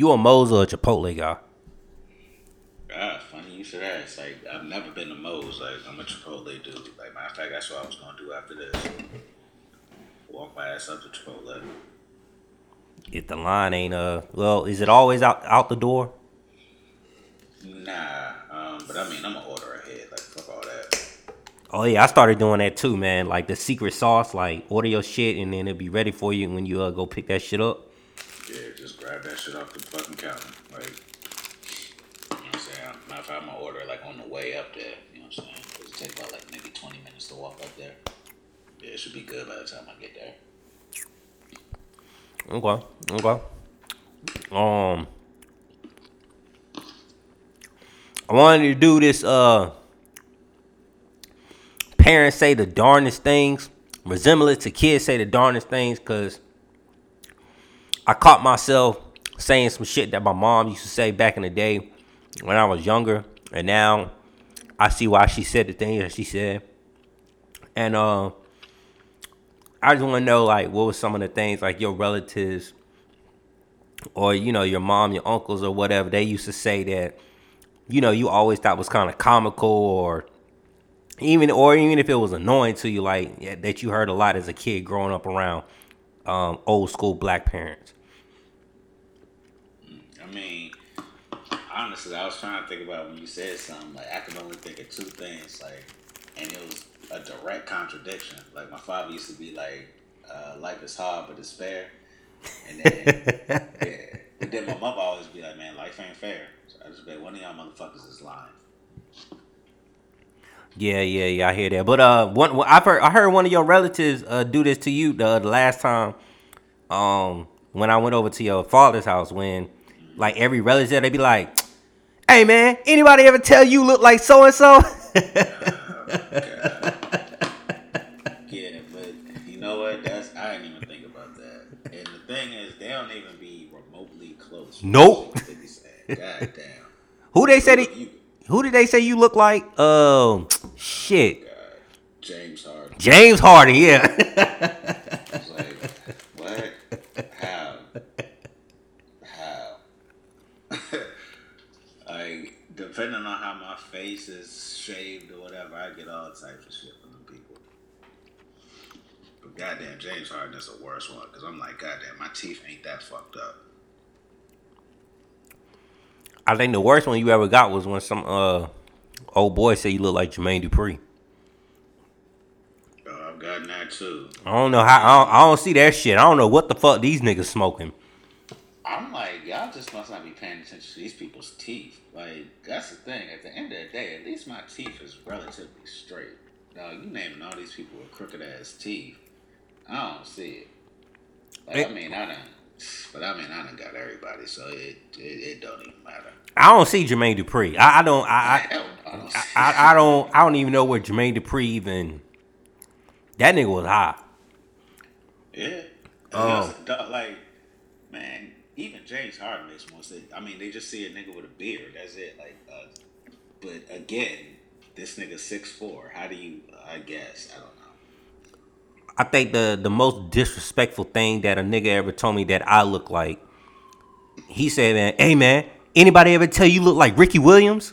You a Moe's or a Chipotle guy? Ah, funny you should ask. Like I've never been to Moe's. Like I'm a Chipotle dude. Like matter of fact, that's what I was gonna do after this. Walk my ass up to Chipotle. If the line ain't uh, well, is it always out out the door? Nah, um, but I mean I'm gonna order ahead. Like fuck all that. Oh yeah, I started doing that too, man. Like the secret sauce, like order your shit and then it'll be ready for you when you uh, go pick that shit up. Yeah, just grab that shit off the fucking counter. Like, you know what I'm saying? Matter of fact, I'm gonna order like on the way up there. You know what I'm saying? 'Cause it take about like maybe 20 minutes to walk up there. Yeah, it should be good by the time I get there. Okay, okay. Um, I wanted to do this. Uh, parents say the darndest things, resemblance to kids say the darndest things, cause I caught myself saying some shit that my mom used to say back in the day when I was younger, and now I see why she said the things that she said. And uh, I just want to know like what were some of the things like your relatives or you know your mom, your uncles or whatever they used to say that you know you always thought was kind of comical or even or even if it was annoying to you like that you heard a lot as a kid growing up around um, old school black parents. I mean, honestly, I was trying to think about when you said something. Like, I could only think of two things. Like, and it was a direct contradiction. Like, my father used to be like, uh, "Life is hard, but it's fair." And then, yeah. But then my mother always be like, "Man, life ain't fair." So I just be like, "One of y'all motherfuckers is lying." Yeah, yeah, yeah. I hear that. But uh, one I've heard I heard one of your relatives uh do this to you the, the last time, um, when I went over to your father's house. When like every relative, they'd be like, "Hey man, anybody ever tell you look like so and so?" Yeah, but you know what? That's I didn't even think about that. And the thing is, they don't even be remotely close. Nope. They be saying, God damn. Who they said it? You, Who did they say you look like? Um, shit, God, James Harden. James Harden. Yeah. Like, what? How? How? like, depending on how my face is shaved or whatever, I get all types of shit from the people. But goddamn, James Harden is the worst one because I'm like, goddamn, my teeth ain't that fucked up. I think the worst one you ever got was when some uh old boy said you look like Jermaine Dupri. Oh, I've gotten that too. I don't know how. I don't, I don't see that shit. I don't know what the fuck these niggas smoking. I'm like, y'all just must not be paying attention to these people's teeth. Like, that's the thing. At the end of the day, at least my teeth is relatively straight. Now, you naming all these people with crooked ass teeth. I don't see it. Like, I mean, I done, but I mean, I done got everybody, so it it, it don't even matter. I don't see Jermaine Dupri. I, I don't. I, Hell, I don't. I, I I don't. I don't even know where Jermaine Dupri even. That nigga was high. Yeah. Oh. Oh. Like, man, even James Harden makes more sense. I mean, they just see a nigga with a beard. That's it. Like, uh, but again, this nigga six four. How do you? I guess I don't know. I think the the most disrespectful thing that a nigga ever told me that I look like. He said, "Man, hey man, anybody ever tell you look like Ricky Williams?"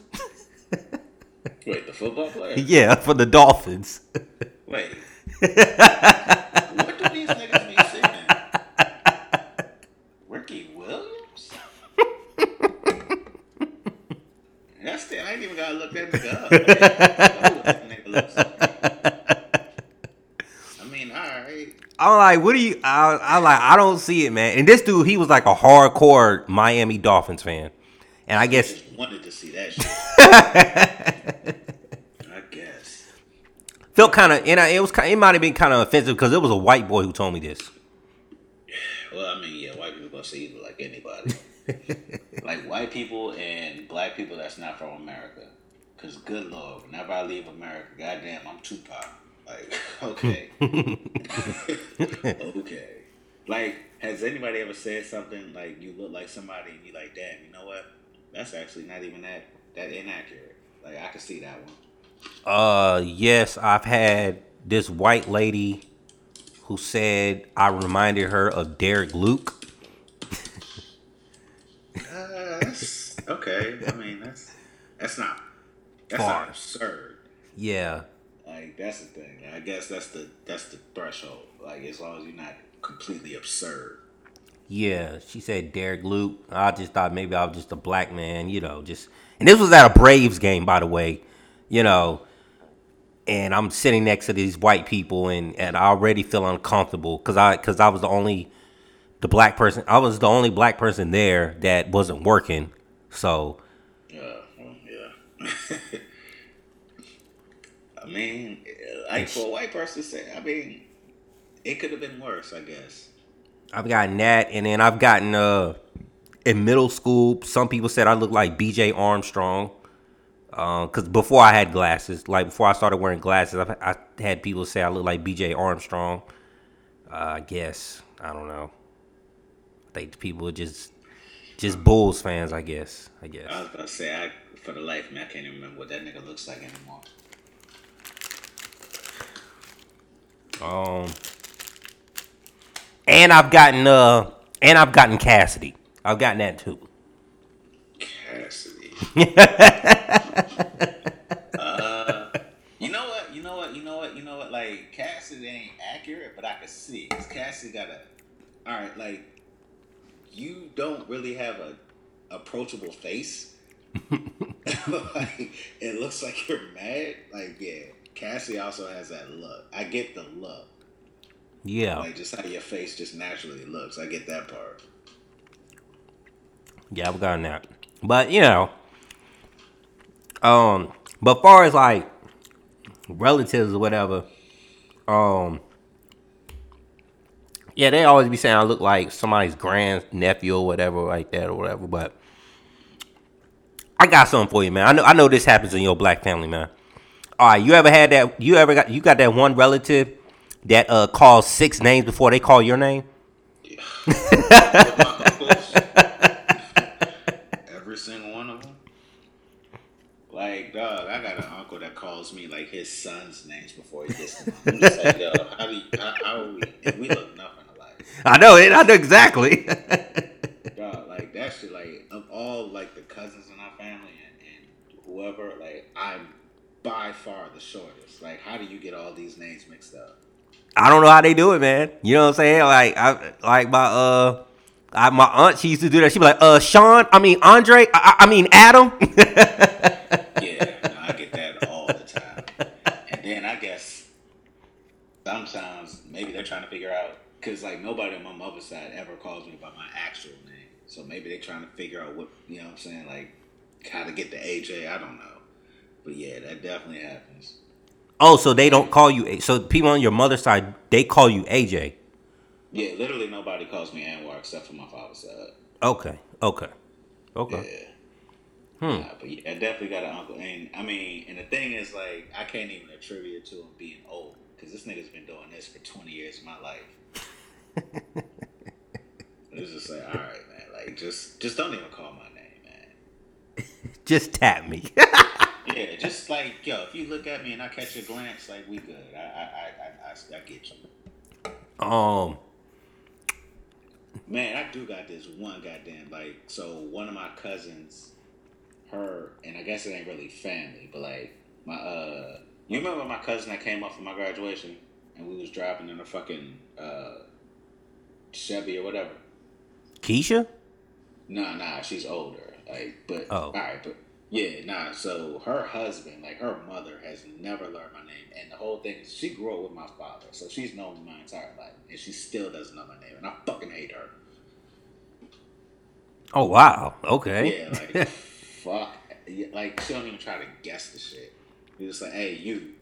Wait, the football player? yeah, for the Dolphins. Wait. what do these niggas be? Ricky Williams? That's the. I ain't even gotta look that nigga up know what that nigga looks like. I mean, all right. I'm like, what do you? I, I like, I don't see it, man. And this dude, he was like a hardcore Miami Dolphins fan, and I guess Just wanted to see that shit. I guess. felt kind of, and I, it was, kind, it might have been kind of offensive because it was a white boy who told me this. Well, I mean, yeah, white people gonna say you like anybody. like white people and black people that's not from America. Cause good lord, whenever I leave America, goddamn, I'm Tupac. Like, okay, okay. Like, has anybody ever said something like you look like somebody and you like, damn, you know what? That's actually not even that that inaccurate. Like, I can see that one. Uh, yes, I've had this white lady who said I reminded her of Derek Luke. Uh, okay, I mean that's that's not that's Far. not absurd. Yeah. Like that's the thing. I guess that's the that's the threshold. Like as long as you're not completely absurd. Yeah, she said Derek Luke. I just thought maybe I was just a black man, you know, just and this was at a Braves game, by the way, you know. And I'm sitting next to these white people, and, and I already feel uncomfortable because I because I was the only the black person. I was the only black person there that wasn't working. So Yeah, well, yeah. I mean, like for a white person to say, I mean, it could have been worse, I guess. I've gotten that, and then I've gotten uh in middle school. Some people said I look like B.J. Armstrong. Because before I had glasses, like before I started wearing glasses, I've, I had people say I look like B.J. Armstrong. Uh, I guess I don't know. I think people are just just Bulls fans. I guess. I guess. I was gonna say, I for the life of me, I can't even remember what that nigga looks like anymore. Um, and I've gotten uh, and I've gotten Cassidy. I've gotten that too. Cassidy. uh, you know what? You know what? You know what? You know what? Like Cassidy ain't accurate, but I can see because Cassidy got a. All right, like you don't really have a approachable face. like it looks like you're mad. Like yeah, Cassidy also has that look. I get the look. Yeah, Like just how your face just naturally looks. I get that part. yeah, I've gotten that. But you know, um, but far as like relatives or whatever, um, yeah, they always be saying I look like somebody's grand nephew or whatever like that or whatever. But I got something for you, man. I know I know this happens in your black family, man. All right, you ever had that? You ever got you got that one relative that uh calls six names before they call your name? Uncles, every single one of them. Like, dog, I got an uncle that calls me like his son's names before he gets mine. I'm just like, yo, how do you, how, how are we? And we look nothing alike. I know it. I know exactly. Dog, like that shit, like of all like the cousins in our family and, and whoever, like I'm by far the shortest. Like, how do you get all these names mixed up? I don't know how they do it, man. You know what I'm saying? Like I like my uh I, my aunt she used to do that. She'd be like, uh Sean, I mean Andre, I, I mean Adam. Yeah, no, I get that all the time. And then I guess sometimes maybe they're trying to figure out because like nobody on my mother's side ever calls me by my actual name. So maybe they're trying to figure out what you know what I'm saying, like how to get to AJ. I don't know. But yeah, that definitely happens. oh, so they don't call you. So people on your mother's side they call you AJ. Yeah, literally nobody calls me Anwar except for my father's side. Okay, okay, okay. Yeah. Hmm. Nah, but yeah, I definitely got an uncle. And I mean, and the thing is, like, I can't even attribute it to him being old because this nigga's been doing this for 20 years of my life. it's just like, all right, man. Like, just just don't even call my name, man. Just tap me. Yeah, just like, yo, if you look at me and I catch a glance, like, we good. I I, I, I, I, I get you. um. Man, I do got this one goddamn like so one of my cousins, her and I guess it ain't really family, but like my uh you remember my cousin that came up for my graduation and we was driving in a fucking uh Chevy or whatever? Keisha. Nah, nah, she's older. Like but Oh. alright, but yeah, nah, so her husband, like her mother has never learned my name and the whole thing is she grew up with my father, so she's known me my entire life and she still doesn't know my name and I fucking hate her. Oh wow. Okay. Yeah, like fuck. Like she don't even try to guess the shit. You're just like, hey, you.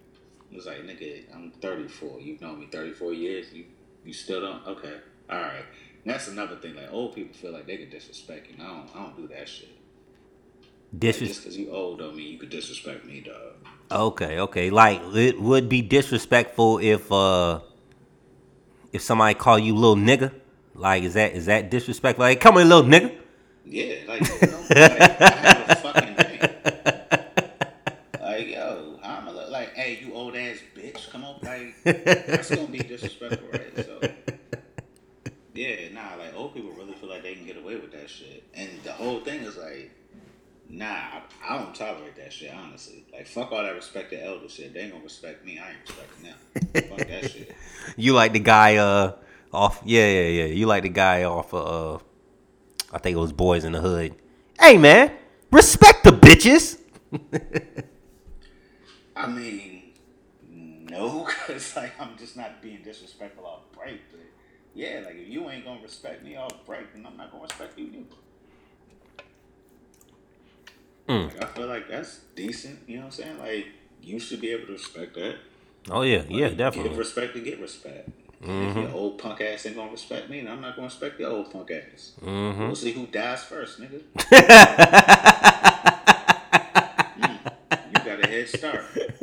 It was like, nigga, I'm 34. You've known me 34 years. You you still don't? Okay, all right. And that's another thing. Like old people feel like they can disrespect you. And I don't. I don't do that shit. Disres- just because you old don't mean you could disrespect me, dog. Okay, okay. Like it would be disrespectful if uh if somebody call you little nigga. Like is that is that disrespectful? Like come here, little nigga. Yeah, like, you know, like I have a fucking name. Like yo, I'm a, li- like, hey, you old ass bitch, come on, like that's gonna be disrespectful, right? So. Yeah, nah, like old people really feel like they can get away with that shit. And the whole thing is like, Nah, I, I don't tolerate that shit. Honestly, like fuck all that respect the elder shit. They ain't gonna respect me. I ain't respecting them. fuck that shit. You like the guy uh off? Yeah, yeah, yeah. You like the guy off of uh, I think it was Boyz n the Hood. Hey man, respect the bitches. I mean, no, cause like I'm just not being disrespectful off break. But yeah, like if you ain't gonna respect me off break, then I'm not gonna respect you neither. Mm. Like, I feel like that's decent. You know what I'm saying? Like you should be able to respect that. Oh yeah, yeah, definitely. Give respect to get respect. Mm-hmm. your old punk ass ain't gonna respect me, and I'm not gonna respect your old punk ass. Mm-hmm. We'll see who dies first, nigga. Mm, you got a head start.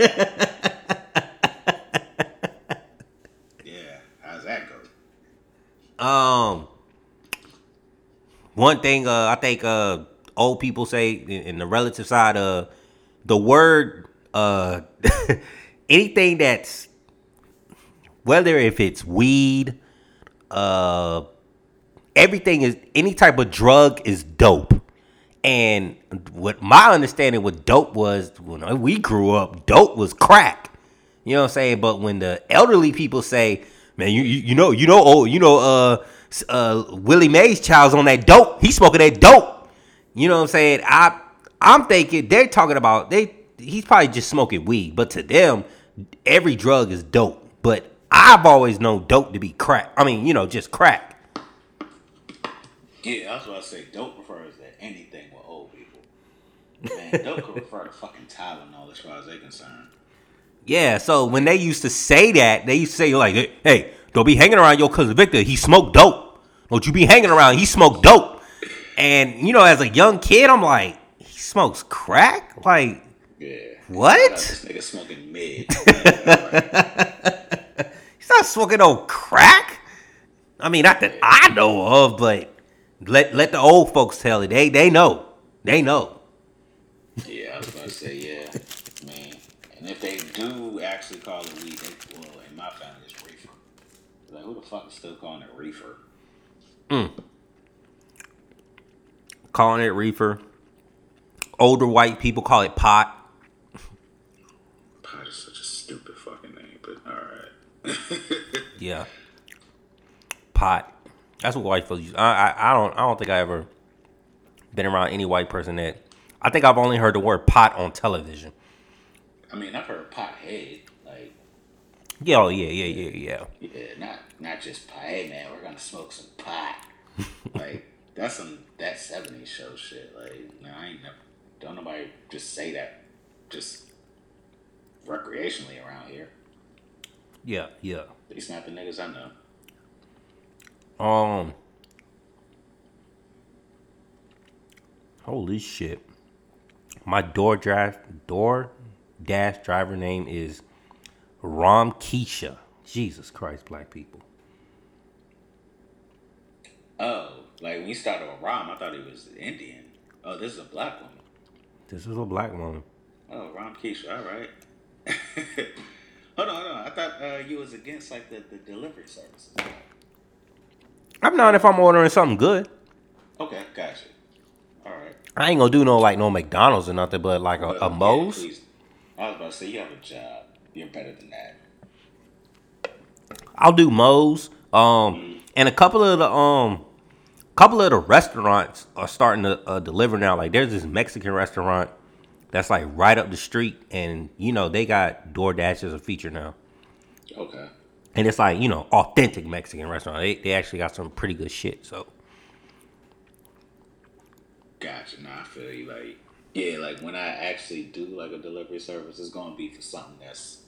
yeah, how's that go? Um, one thing uh, I think uh, old people say in, the relative side, uh, the word uh, anything that's whether if it's weed, uh, everything is any type of drug is dope. And what my understanding with dope was when we grew up, dope was crack. You know what I'm saying? But when the elderly people say, "Man, you you, you know you know oh you know uh uh Willie Mae's child's on that dope. He's smoking that dope." You know what I'm saying? I I'm thinking they're talking about they he's probably just smoking weed, but to them every drug is dope. But I've always known dope to be crack. I mean, you know, just crack. Yeah, that's was I say dope refers to anything with old people. Man, dope could refer to fucking Tylenol as far as they're concerned. Yeah, so when they used to say that, they used to say like, "Hey, hey, don't be hanging around your cousin Victor. He smoked dope. Don't you be hanging around? He smoked dope." And you know, as a young kid, I'm like, "He smokes crack? Like, Yeah. What? This nigga smoking mid. he's not smoking no crack." I mean, not that I know of, but let let the old folks tell it. They they know. They know. yeah, I was about to say, yeah. Man. And if they do actually call it weed, they, well, in my family, it's reefer. Like, who the fuck is still calling it reefer? Hmm. Calling it reefer. Older white people call it pot. Pot is such a stupid fucking name, but alright. Yeah. Pot. That's what white folks use. I, I I don't I don't think I ever been around any white person that I think I've only heard the word pot on television. I mean, I've heard pot head. Like, Yeah, oh yeah, yeah, yeah, yeah. yeah, not not just pot. Hey, man, we're gonna smoke some pot. like, that's some that 70s show shit. Like, no, I ain't never. Don't nobody just say that just recreationally around here. Yeah, yeah. At least not the niggas I know. Um Holy shit. My door drive door dash driver name is Rom Keisha. Jesus Christ, black people. Oh, like when you started with Ram, I thought he was Indian. Oh, this is a black woman. This is a black woman. Oh, Ram Keisha, all right. hold on, hold on. I thought uh, you was against like the, the delivery services. I'm not if I'm ordering something good. Okay, gotcha. All right. I ain't gonna do no like no McDonald's or nothing, but like a, Well, a yeah, Moe's. please. I was about to say you have a job. You're better than that. I'll do Moe's. Um, and a couple of the um, couple of the restaurants are starting to uh, deliver now. Like there's this Mexican restaurant that's like right up the street, and you know they got DoorDash as a feature now. Okay. And it's like you know authentic Mexican restaurant. They they actually got some pretty good shit. So Gotcha. Nah, I feel you. Like, yeah, like when I actually do like a delivery service, it's gonna be for something that's,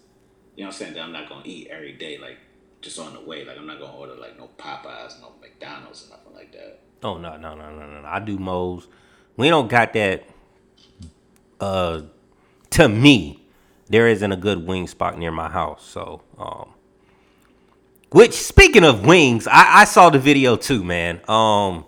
you know, what I'm saying that I'm not gonna eat every day. Like, just on the way. Like, I'm not gonna order like no Popeyes, no McDonald's, or nothing like that. Oh no no no no no. I do Moe's. We don't got that. Uh, to me, there isn't a good wing spot near my house. So um, which speaking of wings, I, I saw the video too, man. Um.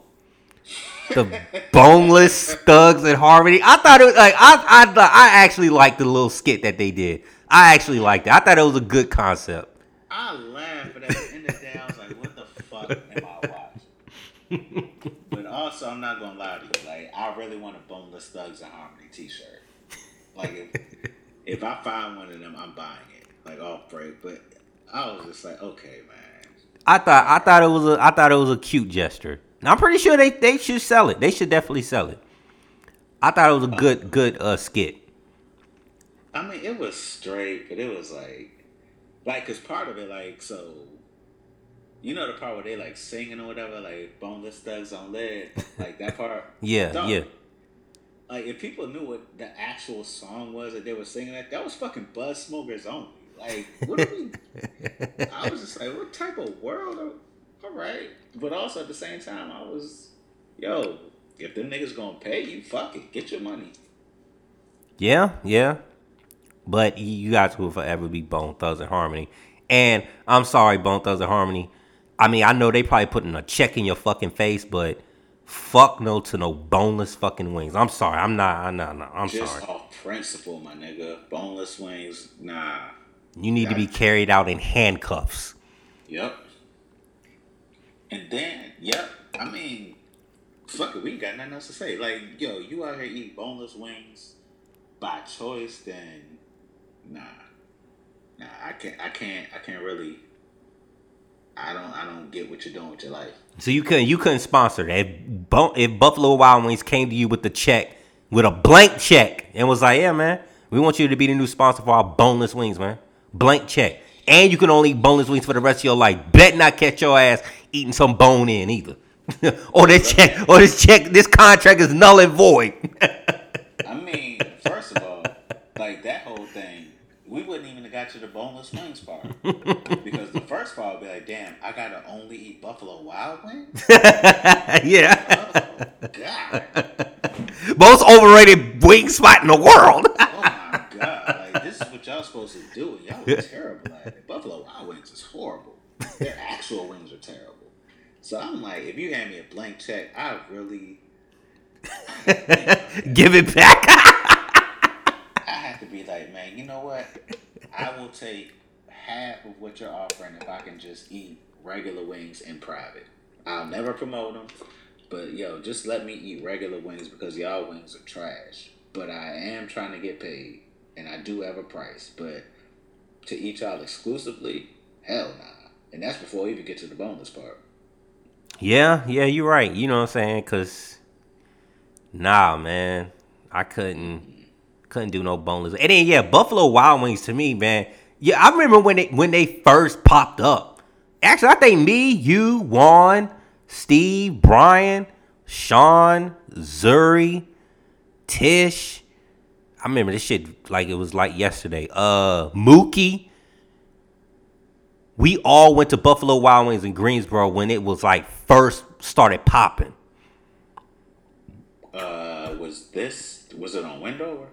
the boneless thugs at Harmony. I thought it was like I I I actually liked the little skit that they did. I actually liked it. I thought it was a good concept. I laughed, but at the end of the day, I was like, what the fuck am I watching? also, also, I'm not gonna lie to you. Like, I really want a Boneless Thugs and Harmony T-shirt. Like, if, if I find one of them, I'm buying it. Like off break. But I was just like, okay, man. I thought I thought it was a I thought it was a cute gesture. And I'm pretty sure they, they should sell it. They should definitely sell it. I thought it was a good good uh skit. I mean, it was straight, but it was like, like, cause part of it, like, so, you know, the part where they like singing or whatever, like boneless thugs on lead, like that part. Yeah, Dog, yeah. Like, if people knew what the actual song was that they were singing, that that was fucking Buzz Smokers only. Like, what are we? I was just like, what type of world? Are, all right, but also at the same time, I was, yo, if them niggas gonna pay you, fuck it, get your money. Yeah, yeah. But you guys will forever be Bone Thugs and Harmony. And I'm sorry, Bone Thugs and Harmony. I mean, I know they probably putting a check in your fucking face, but fuck no to no boneless fucking wings. I'm sorry. I'm not. I'm not. No, I'm Just sorry. off principle, my nigga. Boneless wings, nah. You need to be carried out in handcuffs. Yep. And then, yep. I mean, fuck it. We ain't got nothing else to say. Like, yo, you out here eating boneless wings by choice? Then, nah, nah. I can't. I can't. I can't really. I don't. I don't get what you're doing with your life. So you couldn't. You couldn't sponsor that. If, Bu- if Buffalo Wild Wings came to you with the check, with a blank check, and was like, "Yeah, man, we want you to be the new sponsor for our boneless wings, man. Blank check, and you can only eat boneless wings for the rest of your life. Bet not catch your ass eating some bone in either." or this check, or this check, this contract is null and void. I mean, first of all, like that whole thing, we wouldn't even have got to the boneless wings part. because the first part would be like, damn, I gotta only eat Buffalo Wild Wings? yeah, Oh, God. most overrated wing spot in the world. Oh, my God. Like, this is what y'all supposed to do. Y'all are terrible at it. Buffalo Wild Wings is horrible. Their actual wings are terrible. So I'm like, if you hand me a blank check, I really. Give it back. I be like, man, you know what? I will take half of what you're offering if I can just eat regular wings in private. I'll never promote them, but yo, just let me eat regular wings because y'all wings are trash. But I am trying to get paid, and I do have a price. But to eat y'all exclusively, hell nah. And that's before we even get to the boneless part. Yeah, yeah, you're right. You know what I'm saying? Cause nah, man, I couldn't couldn't do no boneless. And then yeah, Buffalo Wild Wings to me, man. Yeah, I remember when they when they first popped up. Actually, I think me, you, Juan, Steve, Brian, Sean, Zuri, Tish. I remember this shit like it was like yesterday. Uh, Mookie. We all went to Buffalo Wild Wings in Greensboro when it was like first started popping. Uh, was this was it on Wendover?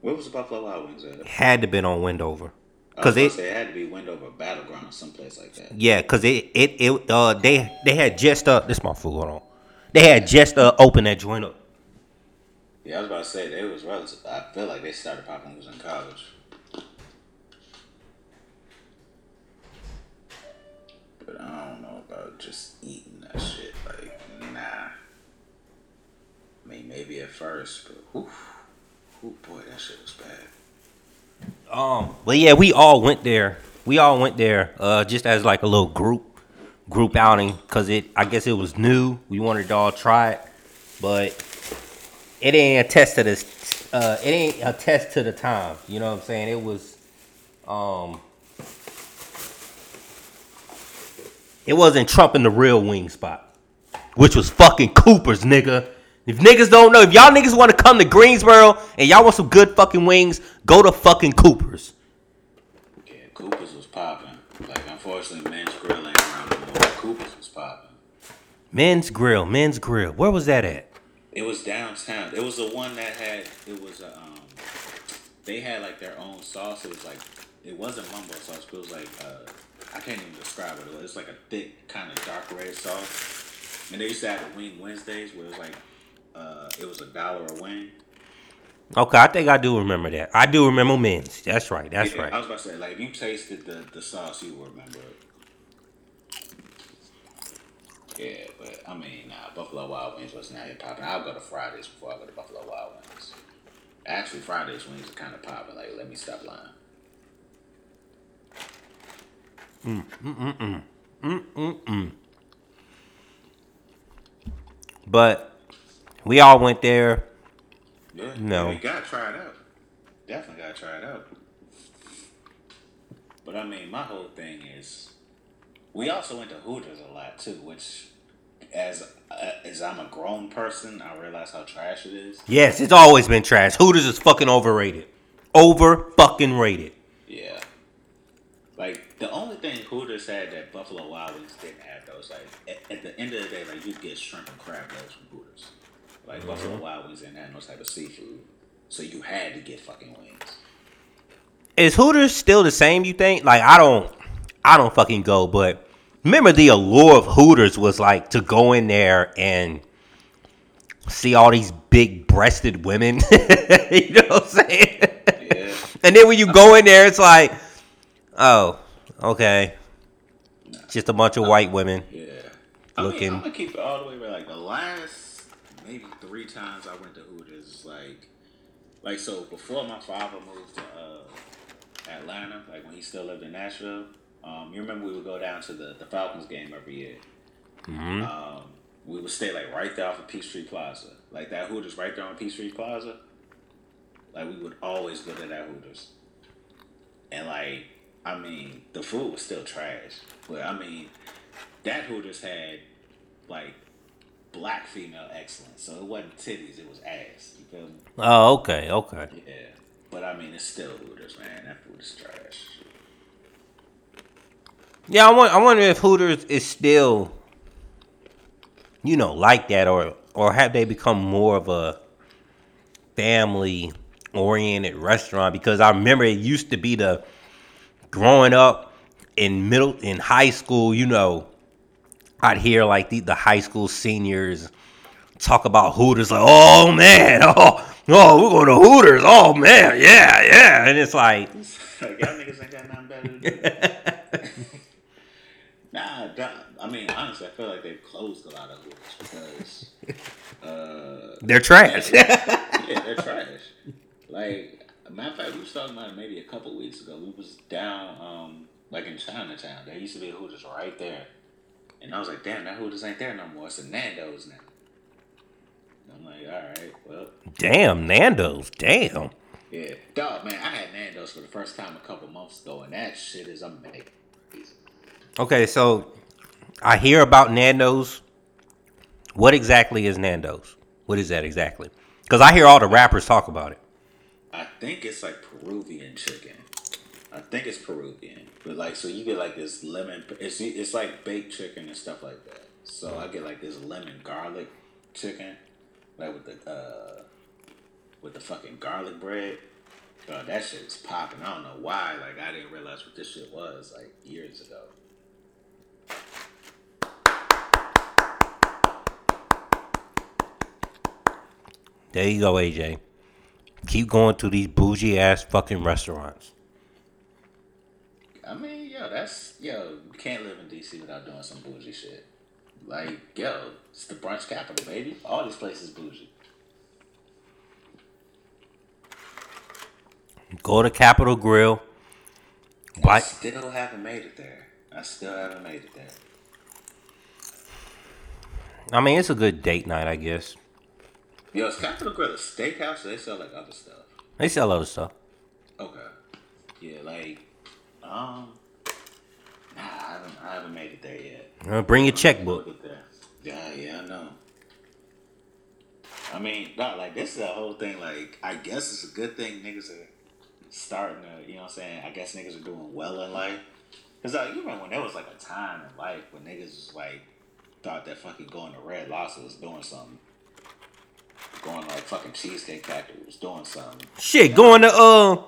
Where was the Buffalo Wild Wings at? Had to been on Wendover. I was Cause it, say it had to be Wendover Battleground, or someplace like that. yeah, cause it, it, it, uh, they, they had just uh, this my food. Hold on, they had just uh, opened that joint up. Yeah, I was about to say they was relative. I feel like they started popping when was in college. But I don't know about just eating that shit. Like, nah. I mean, maybe at first, but whew, whew, boy, that shit was bad. Um, but yeah, we all went there. We all went there, uh, just as like a little group, group outing, cause it. I guess it was new. We wanted to all try it, but it ain't a test to this. Uh, it ain't a test to the time. You know what I'm saying? It was, um, it wasn't trumping the real wing spot, which was fucking Cooper's, nigga. If niggas don't know, if y'all niggas want to come to Greensboro and y'all want some good fucking wings, go to fucking Cooper's. Yeah, Cooper's was popping. Like, unfortunately, Men's Grill ain't around no more. Cooper's was popping. Men's Grill, Men's Grill. Where was that at? It was downtown. It was the one that had. It was a. Um, they had like their own sauce. It was like. It wasn't mumbo sauce, but it was like. Uh, I can't even describe it. It was like a thick, kind of dark red sauce. And they used to have the Wing Wednesdays, where it was like. Uh, it was a dollar a wing. Okay, I think I do remember that. I do remember Men's. That's right. That's Yeah, I was about to say, like, if you tasted the, the sauce, you would remember it. Yeah, but I mean, nah, Buffalo Wild Wings wasn't out here popping. I'll go to Fridays before I go to Buffalo Wild Wings. Actually, Fridays wings are kind of popping. Like, let me stop lying. Mm, mm, mm, mm, mm, mm, mm. But we all went there. Yeah, No. yeah, gotta try it out. Definitely gotta try it out. But I mean, my whole thing is, we also went to Hooters a lot too, which, as uh, as I'm a grown person, I realize how trash it is. Yes, it's always been trash. Hooters is fucking overrated. Over fucking rated. Yeah. Like the only thing Hooters had that Buffalo Wild Wings didn't have though is like at, at the end of the day, like you get shrimp and crab legs from Hooters. Like mm-hmm. Buffalo Wild Wings didn't have no type of seafood, so you had to get fucking wings. Is Hooters still the same? You think? Like I don't, I don't fucking go. But remember, the allure of Hooters was like to go in there and see all these big-breasted women. you know what I'm saying? Yeah. And then when you go in there, it's like, oh, okay, just a bunch of white women. Yeah. I Looking- mean, I'm gonna keep it all the way. But like the last three times I went to Hooters, like, like so before my father moved to uh, Atlanta, like when he still lived in Nashville. Um, you remember we would go down to the, the Falcons game every year. Um, we would stay like right there off of Peachtree Plaza, like that Hooters right there on Peachtree Plaza. Like we would always go to that Hooters, and like I mean the food was still trash, but I mean that Hooters had like black female excellence, so it wasn't titties, it was ass. You feel me? Oh, okay, okay. Yeah, but I mean it's still Hooters, man. That food is trash. Yeah, I want. I wonder if Hooters is still, you know, like that, or or have they become more of a family oriented restaurant? Because I remember it used to be the growing up in middle in high school. You know, I'd hear like the, the high school seniors talk about Hooters, like, oh man, oh. Oh, we're going to Hooters. Oh man, yeah, yeah, and it's like, y'all niggas ain't got nothing better to do. nah. I mean honestly, I feel like they've closed a lot of Hooters because uh, they're trash. yeah, they're trash. Like, matter of fact, we was talking about it maybe a couple weeks ago. We was down, um, like in Chinatown. There used to be a Hooters right there, and I was like, "Damn, that Hooters ain't there no more. It's a Nando's now." And I'm like, "All right, well, Damn, Nando's. Damn. yeah, dog, man. I had Nando's for the first time a couple months ago, and that shit is amazing." Okay, so I hear about Nando's. What exactly is Nando's? What is that exactly? Because I hear all the rappers talk about it. I think it's like Peruvian chicken. I think it's Peruvian, but like so you get like this lemon. It's it's like baked chicken and stuff like that. So I get like this lemon garlic chicken, like with the uh with the fucking garlic bread. Bro, that shit is popping. I don't know why. Like I didn't realize what this shit was like years ago. There you go, AJ. Keep going to these bougie ass fucking restaurants. I mean, yo, that's yo. You can't live in DC without doing some bougie shit. Like, yo, it's the brunch capital, baby. All these places bougie. Go to Capital Grille. I Buy, still haven't made it there. I still haven't made it there. I mean, it's a good date night, I guess. Yo, is Capital Grille a steakhouse or they sell like other stuff? They sell other stuff. Okay. Yeah, like, um, nah, I haven't, I haven't made it there yet. Uh, bring your checkbook. Look at that. Yeah, yeah, I know. I mean, not like this is a whole thing. Like, I guess it's a good thing niggas are starting to, you know what I'm saying? I guess niggas are doing well in life. Cause like, you remember when there was like a time in life when niggas was like thought that fucking going to Red Lobster was doing something. Going to like fucking Cheesecake Factory was doing something. Shit, going to uh,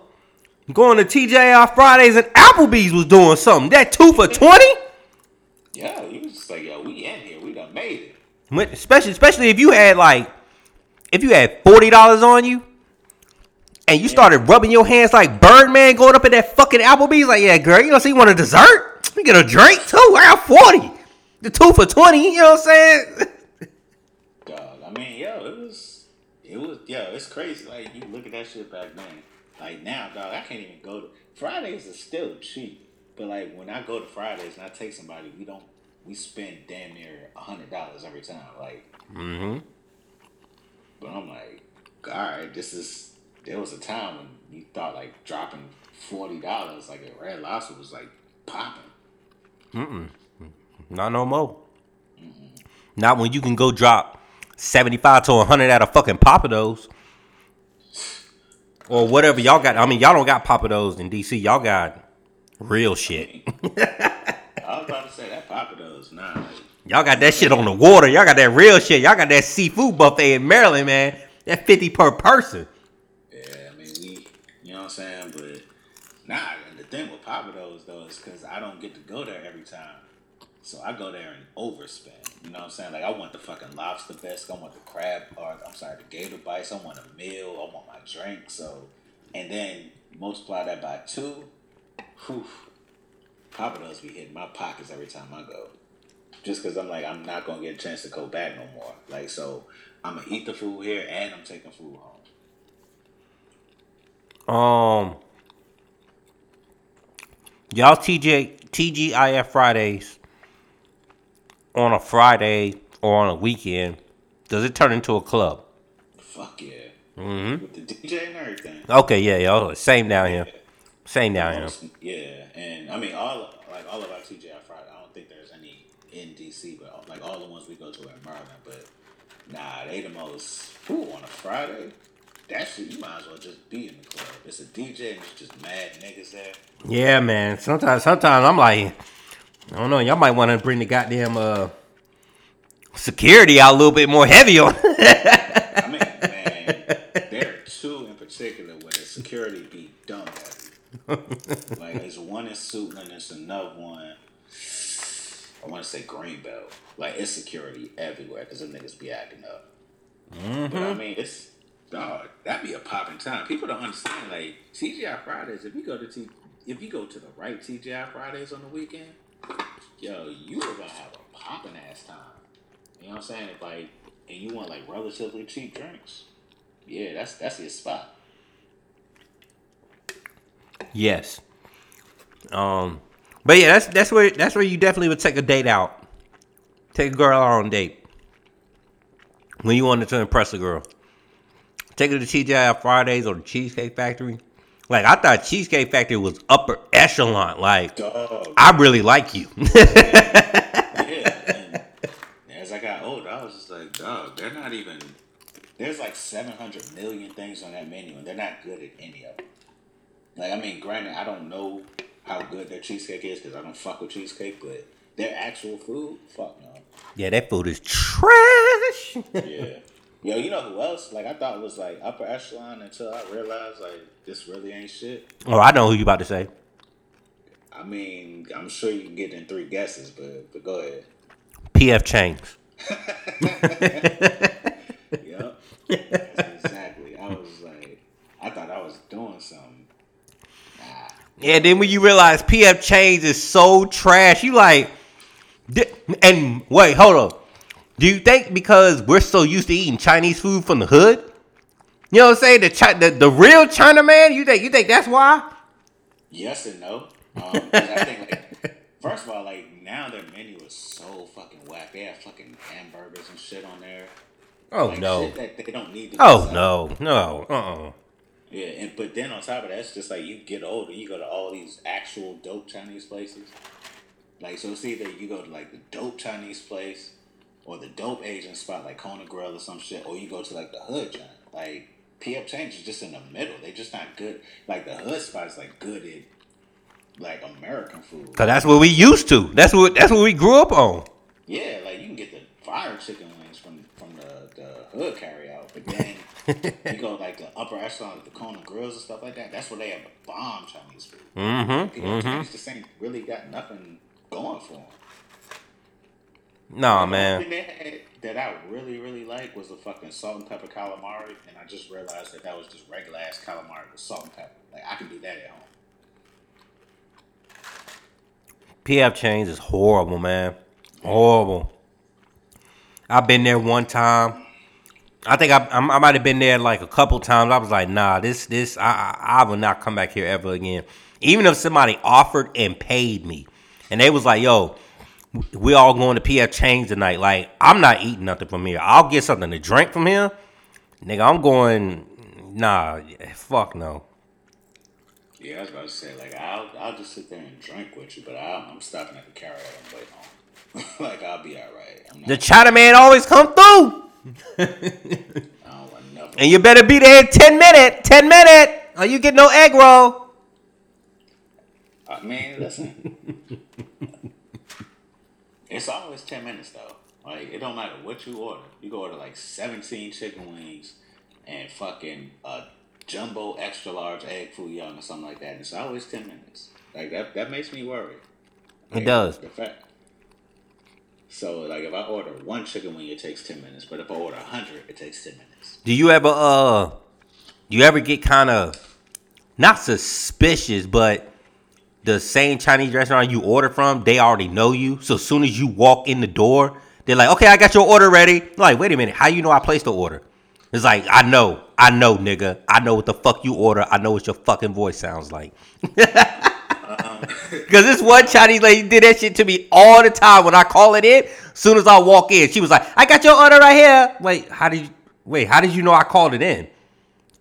going to TGI Fridays and Applebee's was doing something. That two for twenty. Yeah, you was just like, yo, we in here, we done made it. Especially, especially if you had like, if you had forty dollars on you, and you started rubbing your hands like Birdman going up at that fucking Applebee's, like, yeah, girl, you know, so you want a dessert? You get a drink too. I got forty. The two for twenty. You know what I'm saying? Dog, I mean, yo, it was, it was, yo, it's crazy. Like you look at that shit back then. Like now, dog, I can't even go to Fridays is still cheap, but like when I go to Fridays and I take somebody, we don't, we spend damn near a hundred dollars every time. Like, Mm-hmm. but I'm like, all right, this is. There was a time when you thought like dropping forty dollars, like a Red Lobster, was like popping. Mm Not no more. Not when you can go drop seventy five to hundred out of fucking Pappadeaux. Or whatever y'all got. I mean, y'all don't got Pappadeaux in DC. Y'all got real shit. I was about to say that Pappadeaux, nah. Like, Y'all got that shit on the water. Y'all got that real shit. Y'all got that seafood buffet in Maryland, man. That 50 per person. Yeah, I mean, we, you know what I'm saying? But, nah, the thing with Pappadeaux, though, is because I don't get to go there every time. So I go there and overspend. You know what I'm saying? Like, I want the fucking lobster bisque. I want the crab, or I'm sorry, the gator bites. I want a meal. I want my drink. So, and then multiply that by two. Whew. Pappadeaux be hitting my pockets every time I go. Just because I'm like, I'm not to get a chance to go back no more. Like, so I'm to eat the food here and I'm taking food home. Um, y'all TJ TGIF Fridays on a Friday or on a weekend, does it turn into a club? Fuck yeah. Mm-hmm. With the DJ and everything. Okay, yeah, y'all. Same down here. Same down here. Yeah, and I mean all like all of our TGI Friday. I don't think there's any in DC, but like all the ones we go to are in Maryland. But nah, they the most. Whew, on a Friday, that shit you might as well just be in the club. It's a DJ and it's just mad niggas there. Yeah, man. Sometimes, sometimes I'm like, I don't know. Y'all might want to bring the goddamn uh security out a little bit more heavy on. I mean, man, there are two in particular where the security be dumb heavy. like there's one in Suitland, and there's another one. I want to say Greenbelt. Like it's security everywhere because them niggas be acting up. But I mean, it's dog. That be a popping time. People don't understand. Like TGI Fridays, if you go to T, if you go to the right TGI Fridays on the weekend, yo, you are gonna have a popping ass time. You know what I'm saying? If like, and you want like relatively cheap drinks, yeah, that's that's your spot. yes. Um, but yeah, that's that's where that's where you definitely would take a date out. Take a girl out on a date when you wanted to impress a girl. Take her to TGI Fridays or the Cheesecake Factory. Like I thought Cheesecake Factory was upper echelon. Like Dog. I really like you. Yeah. And as I got older, I was just like, dog, they're not even. There's like 700 million things on that menu, and they're not good at any of them. Like, I mean, granted, I don't know how good their cheesecake is because I don't fuck with cheesecake, but their actual food, fuck no. yeah, that food is trash. Yeah. Yo, you know who else? Like, I thought it was like upper echelon until I realized, like, this really ain't shit. oh, I know who you about to say. I mean, I'm sure you can get in three guesses, but but go ahead. PF Chang's. Yep. That's exactly. I was like, I thought I was doing something. Nah. Yeah, then when you realize PF Chang's is so trash, you like, and wait, hold on. Do you think because we're so used to eating Chinese food from the hood? You know what I'm saying? The Chi- the, the real China man. You think you think that's why? Yes and no. Um, 'cause I think like, first of all, like now their menu is so fucking whack. They have fucking hamburgers and shit on there. Oh Like, no. That they don't need. Oh no. No. Uh. uh Yeah, and but then on top of that, it's just like you get older, you go to all these actual dope Chinese places. Like so, it's either you go to like the dope Chinese place, or the dope Asian spot like Kona Grill or some shit, or you go to like the hood joint. Like PF Chang's is just in the middle. They're just not good. Like the hood spot is like good at like American food. Cause that's what we used to. That's what that's what we grew up on. Yeah, like you can get the fire chicken wings from from the, the hood carry out, but then you go like the upper echelon, like the Kona grills and stuff like that. That's where they have the bomb Chinese food. Mm-hmm. People Chinese just ain't really got nothing going for them. Nah, The man. thing they had that I really really liked was the fucking salt and pepper calamari, and I just realized that that was just regular ass calamari with salt and pepper. Like I can do that at home. PF Chang's is horrible, man. Horrible. I've been there one time. I think I, I, I might have been there like a couple times. I was like, nah, this this I, I I will not come back here ever again. Even if somebody offered and paid me, and they was like, yo, we all going to PF Chang's tonight. Like, I'm not eating nothing from here. I'll get something to drink from here. Nigga, I'm going. Nah, fuck no. Yeah, I was about to say like I'll I'll just sit there and drink with you, but I'm, I'm stopping at the carryout and wait home. like I'll be all right. The China man always come through. Oh, I don't want nothing. And you better be there in 10 minute. 10 minute. Or you get no egg roll. I mean, listen. it's always ten minutes though. Like it don't matter what you order. You go order like seventeen chicken wings and fucking a jumbo extra large egg foo young or something like that. And it's always ten minutes. Like that that makes me worry. It does. The fact. So like if I order one chicken wing, it takes ten minutes. But if I order a hundred, it takes ten minutes. Do you ever uh do you ever get kind of not suspicious, but the same Chinese restaurant you order from, they already know you. So as soon as you walk in the door, they're like, "Okay, I got your order ready." You're like, wait a minute, how you know I placed the order? It's like, I know, I know, nigga, I know what the fuck you order. I know what your fucking voice sounds like. Cause this one Chinese lady did that shit to me all the time when I call it in. Soon as I walk in, she was like, "I got your order right here." Wait, how did you? Wait, how did you know I called it in?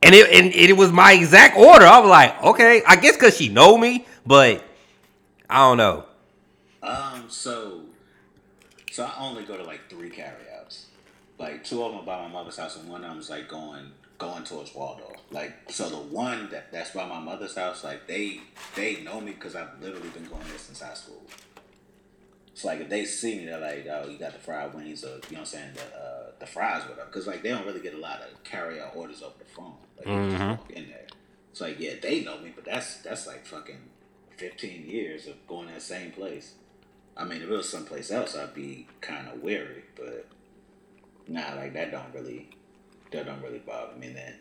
And it and it was my exact order. I was like, okay, I guess because she know me, but I don't know. Um, so, so I only go to like three carryouts. Like two of them by my mother's house, and one of them's like going going towards Waldorf. Like, so the one that that's by my mother's house, like they they know me because I've literally been going there since high school. It's like if they see me, they're like, "Oh, you got the fried wings," or you know what I'm saying, the uh, the fries, whatever. Because like they don't really get a lot of carry out orders over the phone. Like you just walk in there. It's like yeah, they know me, but that's that's like fucking fifteen years of going to that same place. I mean, if it was someplace else, I'd be kind of wary, but nah, like that don't really, that don't really bother me then.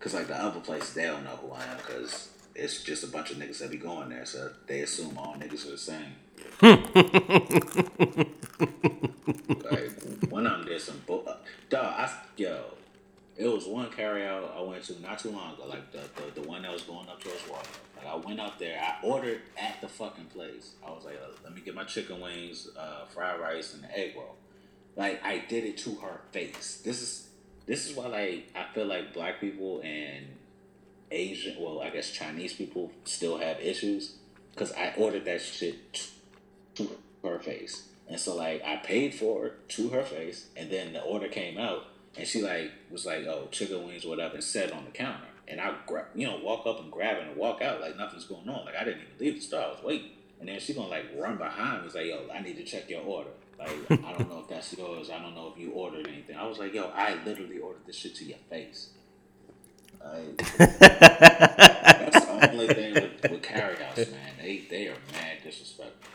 Cause like the other places, they don't know who I am, cause it's just a bunch of niggas that be going there, so they assume all niggas are the same. like one of them did some bull. uh, Dog, I yo, it was one carryout I went to not too long ago, like the the, the one that was going up towards water. Like I went up there, I ordered at the fucking place. I was like, uh, let me get my chicken wings, uh, fried rice, and the egg roll. Like I did it to her face. This is this is why like I feel like black people and Asian, well, I guess Chinese people still have issues because I ordered that shit to her face, and so like I paid for it to her face, and then the order came out, and she like was like, "Oh, chicken wings, whatever," and set on the counter, and I grab, you know, walk up and grab it and walk out like nothing's going on, like I didn't even leave the store, I was waiting, and then she gonna like run behind me, was like, "Yo, I need to check your order." Like I don't know if that's yours. I don't know if you ordered anything. I was like, "Yo, I literally ordered this shit to your face." Like, that's the only thing with, with carryouts, man. They they are mad disrespectful.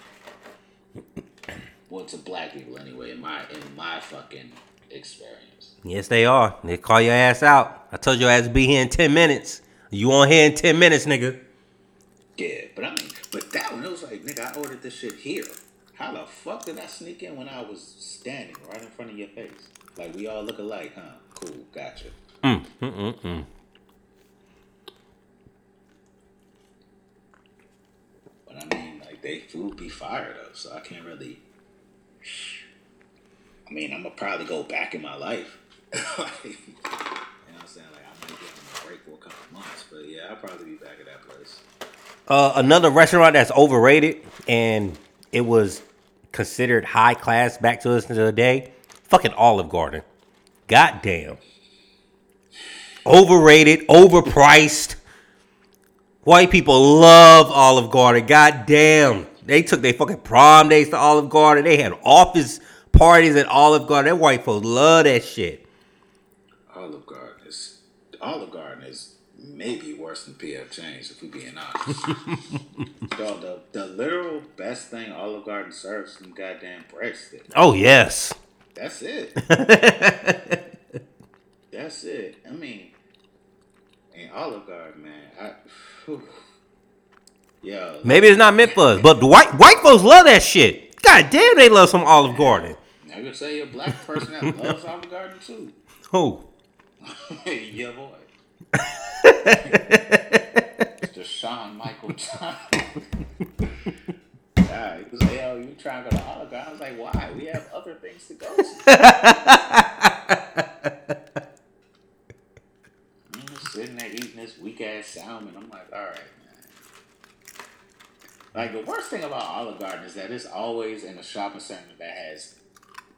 Well, to black people anyway, in my in my fucking experience. Yes, they are. They call your ass out. I told your ass to be here in 10 minutes. You on here in 10 minutes, nigga. Yeah, but I mean, but that one it was like, nigga, I ordered this shit here. How the fuck did I sneak in when I was standing right in front of your face? Like we all look alike, huh? Cool, gotcha. Mm, mm, mm, mm. But I mean, like they food be fire though, so I can't really. I mean, I'm gonna probably go back in my life. like, you know what I'm saying? Like I might give them a break for a couple months, but yeah, I'll probably be back at that place. Uh, another restaurant that's overrated and it was considered high class back to us to the day. Fucking Olive Garden. Goddamn. Overrated, overpriced. White people love Olive Garden. Goddamn. They took their fucking prom days to Olive Garden. They had office parties at Olive Garden. That white folks love that shit. Olive Garden is Olive Garden worse than PF Chang's if we being honest. Dog, the the literal best thing Olive Garden serves is some goddamn breadsticks. Oh yes. That's it. That's it. I mean, in Olive Garden, man, I, whew. yo, Maybe it's not meant for us, but the white white folks love that shit. God damn, they love some Olive Garden. I could say a black person that loves Olive Garden too. Who? yeah, boy. Mr. Sean Michael Johnson. God, he was like, yo, you trying to go to Olive Garden? I was like, why? We have other things to go to. I'm just sitting there eating this weak ass salmon. I'm like, all right, man. Like the worst thing about Olive Garden is that it's always in a shopping center that has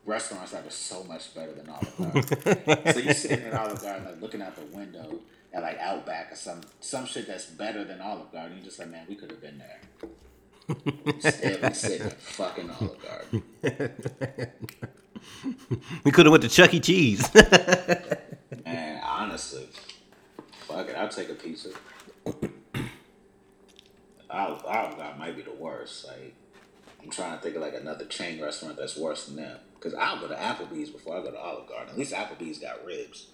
restaurants that are so much better than Olive Garden. so you're sitting at Olive Garden, like looking out the window at like Outback or some some shit that's better than Olive Garden. You just like, man, we could have been there. Instead, we sitting at fucking Olive Garden. We could have went to Chuck E. Cheese. Man, honestly, fuck it, I'll take a pizza. Olive, Olive Garden might be the worst. Like, I'm trying to think of like another chain restaurant that's worse than them. Cause I'll go to Applebee's before I go to Olive Garden. At least Applebee's got ribs.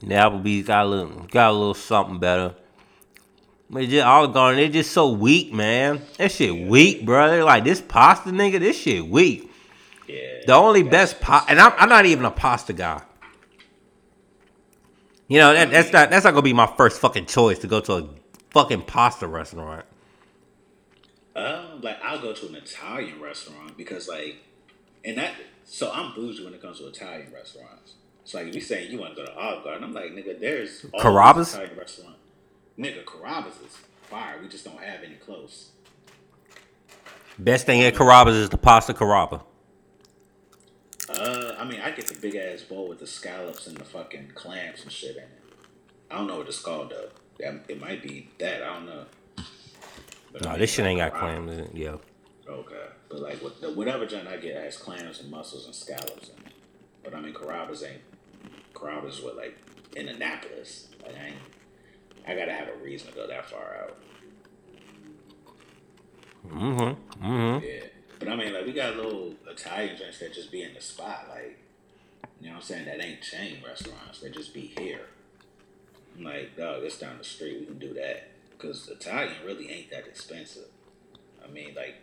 The Applebee's got a little, got a little something better. But just Olive Garden, they're just so weak, man. That shit weak, brother. Like this pasta nigga, this shit weak. Yeah. The only best pasta, and I'm, I'm not even a pasta guy. You know that, that's not that's not gonna be my first fucking choice to go to a fucking pasta restaurant. Um, like I'll go to an Italian restaurant because like, and that. So I'm bougie when it comes to Italian restaurants. So like, you saying you want to go to Olive Garden, I'm like, nigga, there's Carrabba's? Italian restaurant. Nigga, Carrabba's is fire. We just don't have any close. Best thing at Carrabba's is the pasta Carrabba. Uh, I mean, I get the big ass bowl with the scallops and the fucking clams and shit in it. I don't know what it's called though. That, it might be that. I don't know. But I No, mean, this shit ain't got clams in it. Yeah. Okay, but like whatever joint I get has clams and mussels and scallops in it. But I mean, Carrabba's ain't. Carrabba's what like in Annapolis. Like I. I gotta have a reason to go that far out. Mm-hmm. Mm-hmm. Yeah, but I mean, like we got little Italian joints that just be in the spot, like you know what I'm saying. That ain't chain restaurants. They just be here. I'm like, dog, it's down the street. We can do that because Italian really ain't that expensive. I mean, like,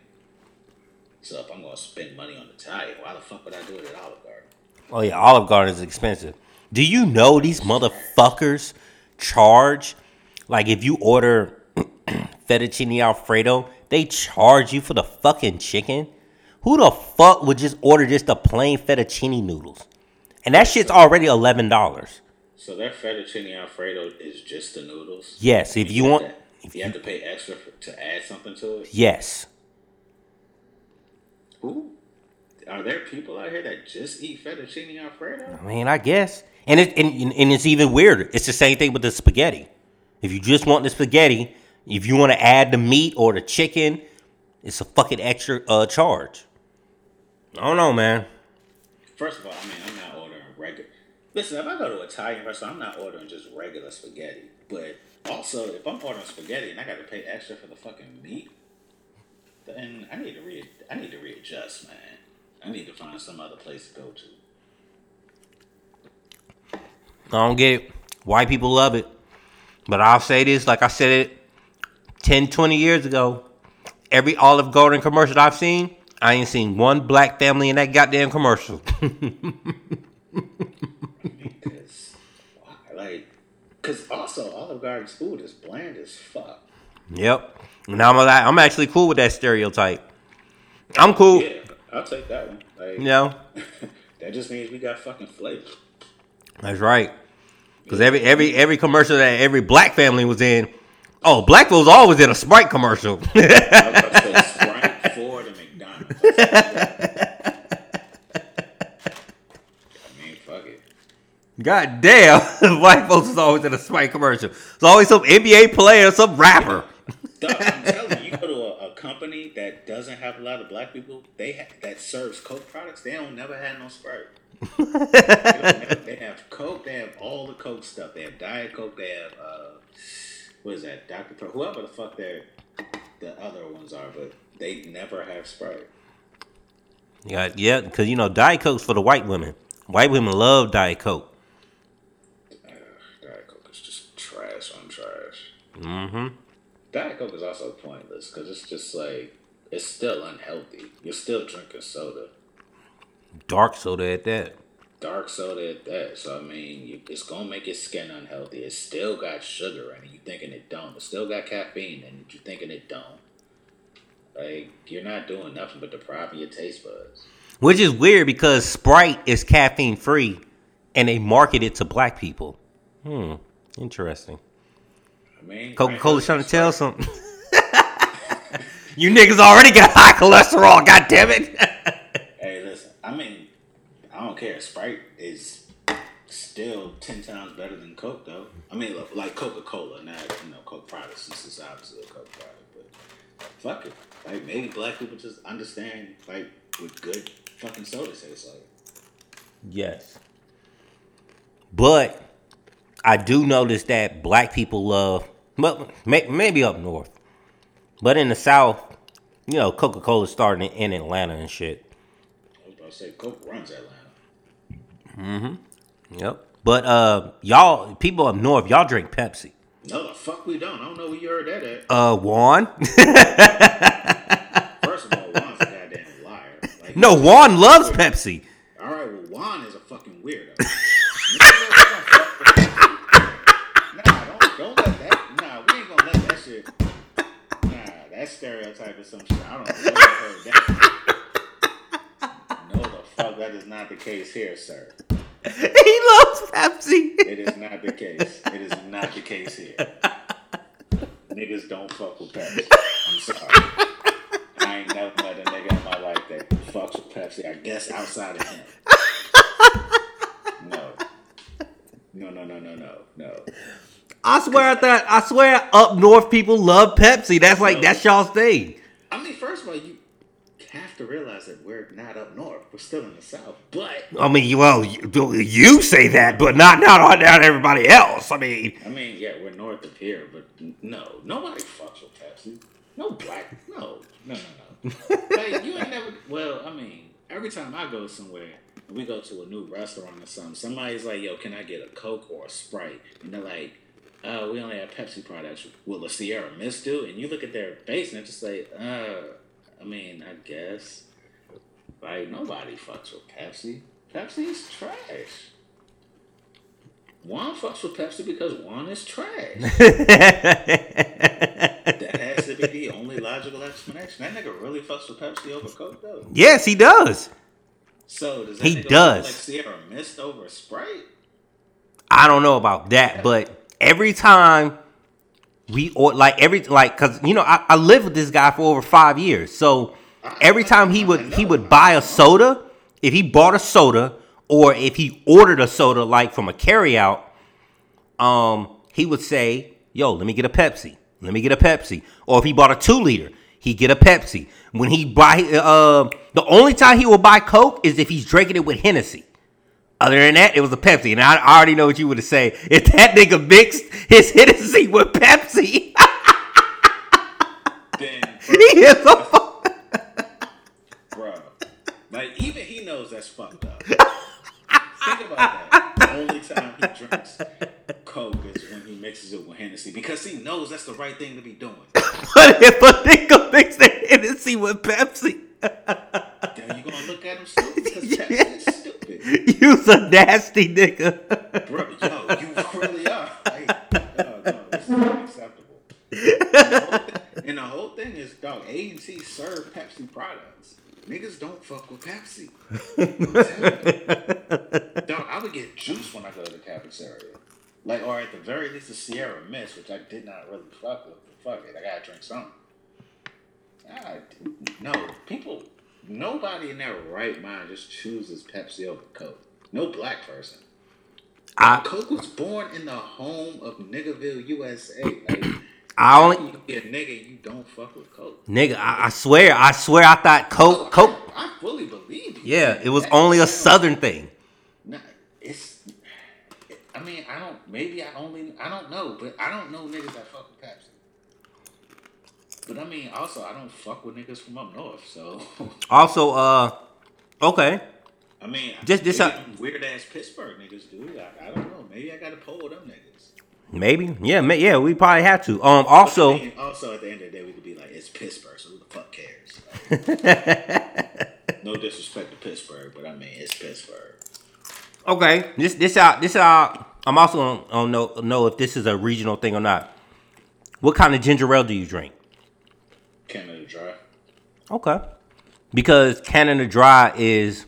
so if I'm gonna spend money on Italian, why the fuck would I do it at Olive Garden? Oh yeah, Olive Garden is expensive. Do you know these motherfuckers charge? Like if you order fettuccine alfredo, they charge you for the fucking chicken. Who the fuck would just order just the plain fettuccine noodles? And that shit's already eleven dollars. So that fettuccine alfredo is just the noodles. Yes, if you have want. to- you have to pay extra for, to add something to it. Yes. Who? Are there people out here that just eat fettuccine alfredo? I mean, I guess. And it and, and it's even weirder. It's the same thing with the spaghetti. If you just want the spaghetti, if you want to add the meat or the chicken, it's a fucking extra uh charge. I don't know, man. First of all, I mean, I'm not ordering regular. Listen, if I go to an Italian restaurant, I'm not ordering just regular spaghetti. But also, if I'm ordering spaghetti and I got to pay extra for the fucking meat, then I need to re I need to readjust, man. I need to find some other place to go to. I don't get it. White people love it. But I'll say this, like I said it 10, 20 years ago. Every Olive Garden commercial I've seen, I ain't seen one black family in that goddamn commercial. Because, like, because also Olive Garden's food is bland as fuck. yep. And I'm like, I'm actually cool with that stereotype. I'm cool. Yeah, I'll take that one. Like, You know? that just means we got fucking flavor. That's right. Because every every every commercial that every black family was in, oh, black folks always in a Sprite commercial. I was about to say Sprite, Ford, and McDonald's. I mean, fuck it. God damn, white folks is always in a Sprite commercial. It's always some NBA player, some rapper. I'm telling you, you go to a, a company that doesn't have a lot of black people, they ha- that serves Coke products, they don't never have no Sprite. They, have Coke, they have all the Coke stuff. They have Diet Coke, they have uh, what is that, Dr. Pepper, whoever the fuck their the other ones are, but they never have Sprite. Yeah, yeah, because you know Diet Coke's for the white women. White women love Diet Coke. Uh, Diet Coke is just trash on trash. Mm-hmm. Diet Coke is also pointless because it's just like it's still unhealthy. You're still drinking soda, Dark soda at that. dark soda at that. So I mean, you, it's gonna make your skin unhealthy. It still got sugar in it. You thinking it don't? It still got caffeine in it. You thinking it don't? Like you're not doing nothing but depriving your taste buds. Which is weird because Sprite is caffeine free and they market it to black people. Hmm. Interesting. I mean, Coca Cola's trying to tell something. you niggas already got high cholesterol, god damn it. I mean, I don't care. Sprite is still ten times better than Coke, though. I mean, like Coca Cola, not you know Coke products. This is obviously a Coke product, but fuck it. Like maybe black people just understand like what good fucking soda tastes like. yes. But I do notice that black people love, but maybe up north, but in the south, you know, Coca Cola starting in Atlanta and shit. I was about to say Coke runs Atlanta. Mm-hmm. Yep. But uh, y'all, people up north, y'all drink Pepsi. No, the fuck we don't. I don't know where you heard that at. Uh, Juan. First of all, Juan's a goddamn liar. Like, no, Juan loves Pepsi. All right, well, Juan is a fucking weirdo. Niggas don't fuck with Pepsi. nah, don't, don't let that. Nah, we ain't gonna let that shit. Nah, that stereotype is some shit. I don't know. where you heard that. No, fuck, that is not the case here, sir. he loves Pepsi. It is not the case. It is not the case here. Niggas don't fuck with Pepsi. I'm sorry. I ain't never met a nigga in my life that fucks with Pepsi. I guess outside of him. No. No, no, no, no, no, no. I swear I thought I swear up north people love Pepsi. That's like that's y'all's thing. I mean, first of all, you to realize that we're not up north. We're still in the south. But I mean, well, you, you say that, but not not not everybody else. I mean, I mean, yeah, we're north of here, but no, nobody fucks with Pepsi. No black, no, no, no, no. like you ain't never. Well, I mean, every time I go somewhere, and we go to a new restaurant or something, somebody's like, "Yo, can I get a Coke or a Sprite?" And they're like, "Uh, we only have Pepsi products. Will a Sierra Mist do?" And you look at their face, and they're just like, "Uh, I mean, I guess." Like nobody fucks with Pepsi. Pepsi is trash. Juan fucks with Pepsi because Juan is trash. That has to be the only logical explanation. That nigga really fucks with Pepsi over Coke, though. yes, he does. So does that He does. Like Sierra Mist over Sprite? I don't know about that, but every time we or like every like because you know I, I lived with this guy for over five years, so every time he would he would buy a soda, if he bought a soda or if he ordered a soda like from a carryout, um, he would say, "Yo, let me get a Pepsi. Let me get a Pepsi." Or if he bought a two liter, he get a Pepsi. When he buy, uh, the only time he will buy Coke is if he's drinking it with Hennessy. Other than that, it was a Pepsi, and I, already know what you would say. If that nigga mixed his Hennessy with Pepsi, Then, he is a fuck. bro, like even he knows that's fucked up. Think about that. The only time he drinks Coke is when he mixes it with Hennessy because he knows that's the right thing to be doing. But if a nigga mixed their Hennessy with Pepsi, Then you gonna look at him stupid because Pepsi. you's a nasty nigga. Bro, yo, you really are. Like, no, no, this is unacceptable. And the whole thing, is, dog, A&T serve Pepsi products. Niggas don't fuck with Pepsi. Dog, I would get juice when I go to the cafeteria. Like, or at the very least, a Sierra Mist, which I did not really fuck with. But fuck it, I gotta drink something. No, people, nobody in their right mind just chooses Pepsi over Coke. No black person. I Coke was born in the home of Niggaville, USA. Like, I only you be a nigga you don't fuck with Coke? nigga. I, I swear, I swear, I thought Coke, oh, Coke. I, I fully believe you. Yeah, it was only a Southern thing. Nah, it's. I mean, I don't. Maybe I only. I don't know, but I don't know niggas that fuck with Pepsi. But I mean, also, I don't fuck with niggas from up north. So, Also, uh, okay, I mean, Just- this them weird ass Pittsburgh niggas dude. I, I don't know. Maybe I got to poll them niggas. Maybe, yeah, ma- yeah. We probably have to. Um, also, I mean, also at the end of the day, we could be like, it's Pittsburgh, so who the fuck cares? Like, no disrespect to Pittsburgh, but I mean, it's Pittsburgh. okay, this this out this out. I'm also on, on know know if this is a regional thing or not. What kind of ginger ale do you drink? Dry. Okay, because Canada Dry is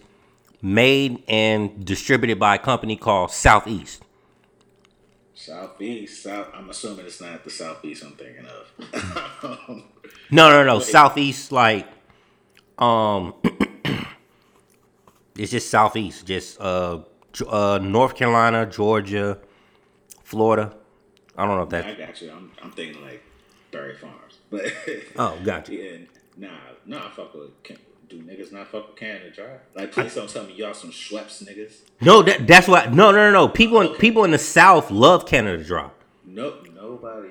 made and distributed by a company called Southeast. Southeast, South. I'm assuming it's not the Southeast I'm thinking of. No, no, no. Southeast, like, um, it's just southeast, just uh, uh, North Carolina, Georgia, Florida. I don't know if I that. got you. I'm, I'm thinking like Berry Farms, but Oh, gotcha. yeah, nah, nah. I fuck with. Can, do niggas not fuck with Canada Dry? Like, please don't tell me y'all some Schweppes niggas. No, that, that's why. No, no, no, no. People in people in the South love Canada Dry Nope, nobody.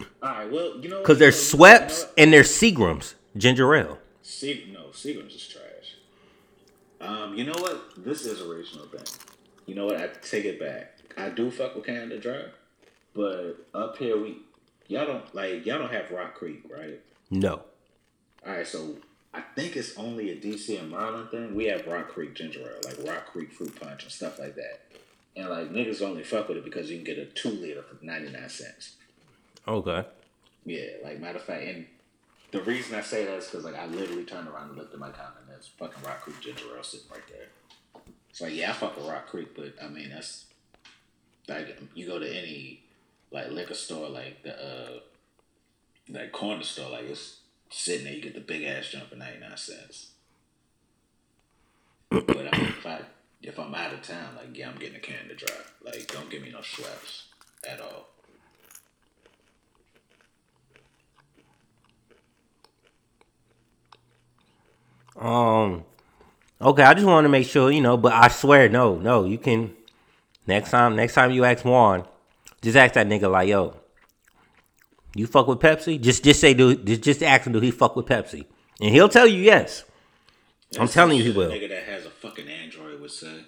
All right, well, you know because there's you know- you know and there's Seagrams ginger ale. Se- no, Seagram's is trash. Um, you know what? This is a regional thing. You know what? I take it back. I do fuck with Canada Dry, but up here we y'all don't like y'all don't have Rock Creek, right? No. All right, so I think it's only a DC and Maryland thing. We have Rock Creek ginger ale, like Rock Creek fruit punch and stuff like that. And like niggas only fuck with it because you can get a two liter for ninety nine cents. Okay. Yeah, like matter of fact, and the reason I say that is because like I literally turned around and looked at my account and there's fucking Rock Creek ginger ale sitting right there. It's like yeah, I fuck with Rock Creek, but I mean that's like you go to any like liquor store, like the uh like corner store, like it's sitting there, you get the big ass jump for ninety nine cents. but I mean, if I if I'm out of town, like yeah, I'm getting a Canada Dry. Like don't give me no Schweppes at all. Um. Okay, I just want to make sure you know, but I swear, no, no, you can. Next time, next time you ask Juan, just ask that nigga like, yo, you fuck with Pepsi? Just, just say, do, just, just ask him, do he fuck with Pepsi? And he'll tell you yes. I'm telling you he will. Nigga that has a fucking Android would say.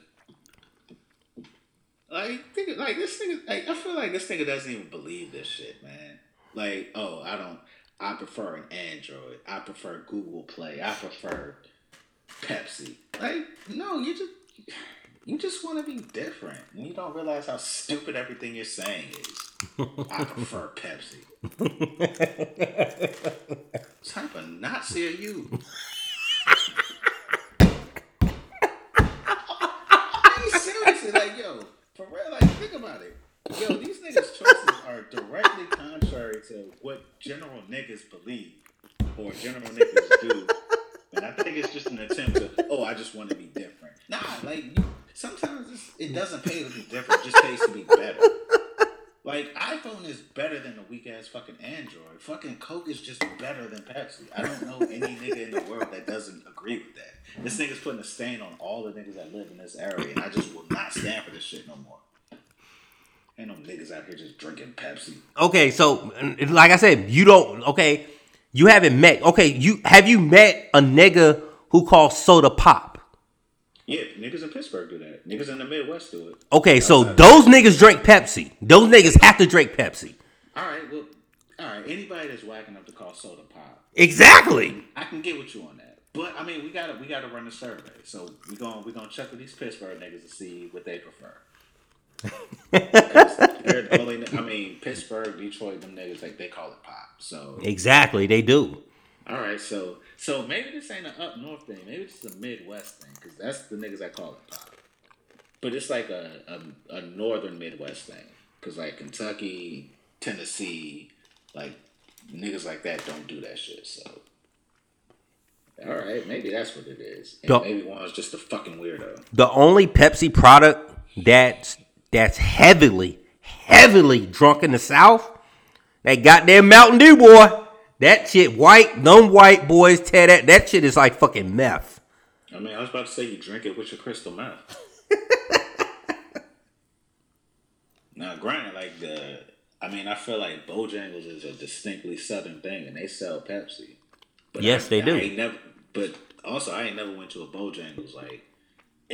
Like, think, like this nigga. Like, I feel like this nigga doesn't even believe this shit, man. Like, oh, I don't. I prefer an Android. I prefer Google Play. I prefer Pepsi. Like, no, you just you just want to be different, and you don't realize how stupid everything you're saying is. I prefer Pepsi. type of Nazi are you? I mean, seriously, like, yo, for real, like, think about it. Yo, these niggas' choices are directly contrary to what general niggas believe or general niggas do. And I think it's just an attempt to, oh, I just want to be different. Nah, like, you, sometimes it's, it doesn't pay to be different, it just pays to be better. Like, iPhone is better than a weak ass fucking Android. Fucking Coke is just better than Pepsi. I don't know any nigga in the world that doesn't agree with that. This nigga's putting a stain on all the niggas that live in this area, and I just will not stand for this shit no more. Ain't no niggas out here just drinking Pepsi. Okay, so like I said, you don't. Okay, you haven't met. Okay, you have you met a nigga who calls soda pop? Yeah, niggas in Pittsburgh do that. Niggas in the Midwest do it. Okay, so those niggas drink Pepsi. Those niggas have to drink Pepsi. All right, well, all right. Anybody that's whacking up to call soda pop, Exactly. I can get with you on that. But I mean, we gotta we gotta run a survey. So we gonna we gonna check with these Pittsburgh niggas to see what they prefer. they're the only, I mean, Pittsburgh, Detroit, them niggas like they call it pop. So Exactly, they do. All right, so so maybe this ain't an up north thing. Maybe this is a Midwest thing because that's the niggas I call it pop. But it's like a a, a northern Midwest thing because like Kentucky, Tennessee, like niggas like that don't do that shit. So. All right, maybe that's what it is. And Don't- maybe Juan's just a fucking weirdo. The only Pepsi product that's that's heavily, heavily drunk in the South, that goddamn Mountain Dew boy. That shit white, them white boys tear that. That shit is like fucking meth. I mean, I was about to say you drink it with your crystal meth. now, granted, like the, I mean, I feel like Bojangles is a distinctly Southern thing, and they sell Pepsi. But Yes, I, they do. I never, but also, I ain't never went to a Bojangles like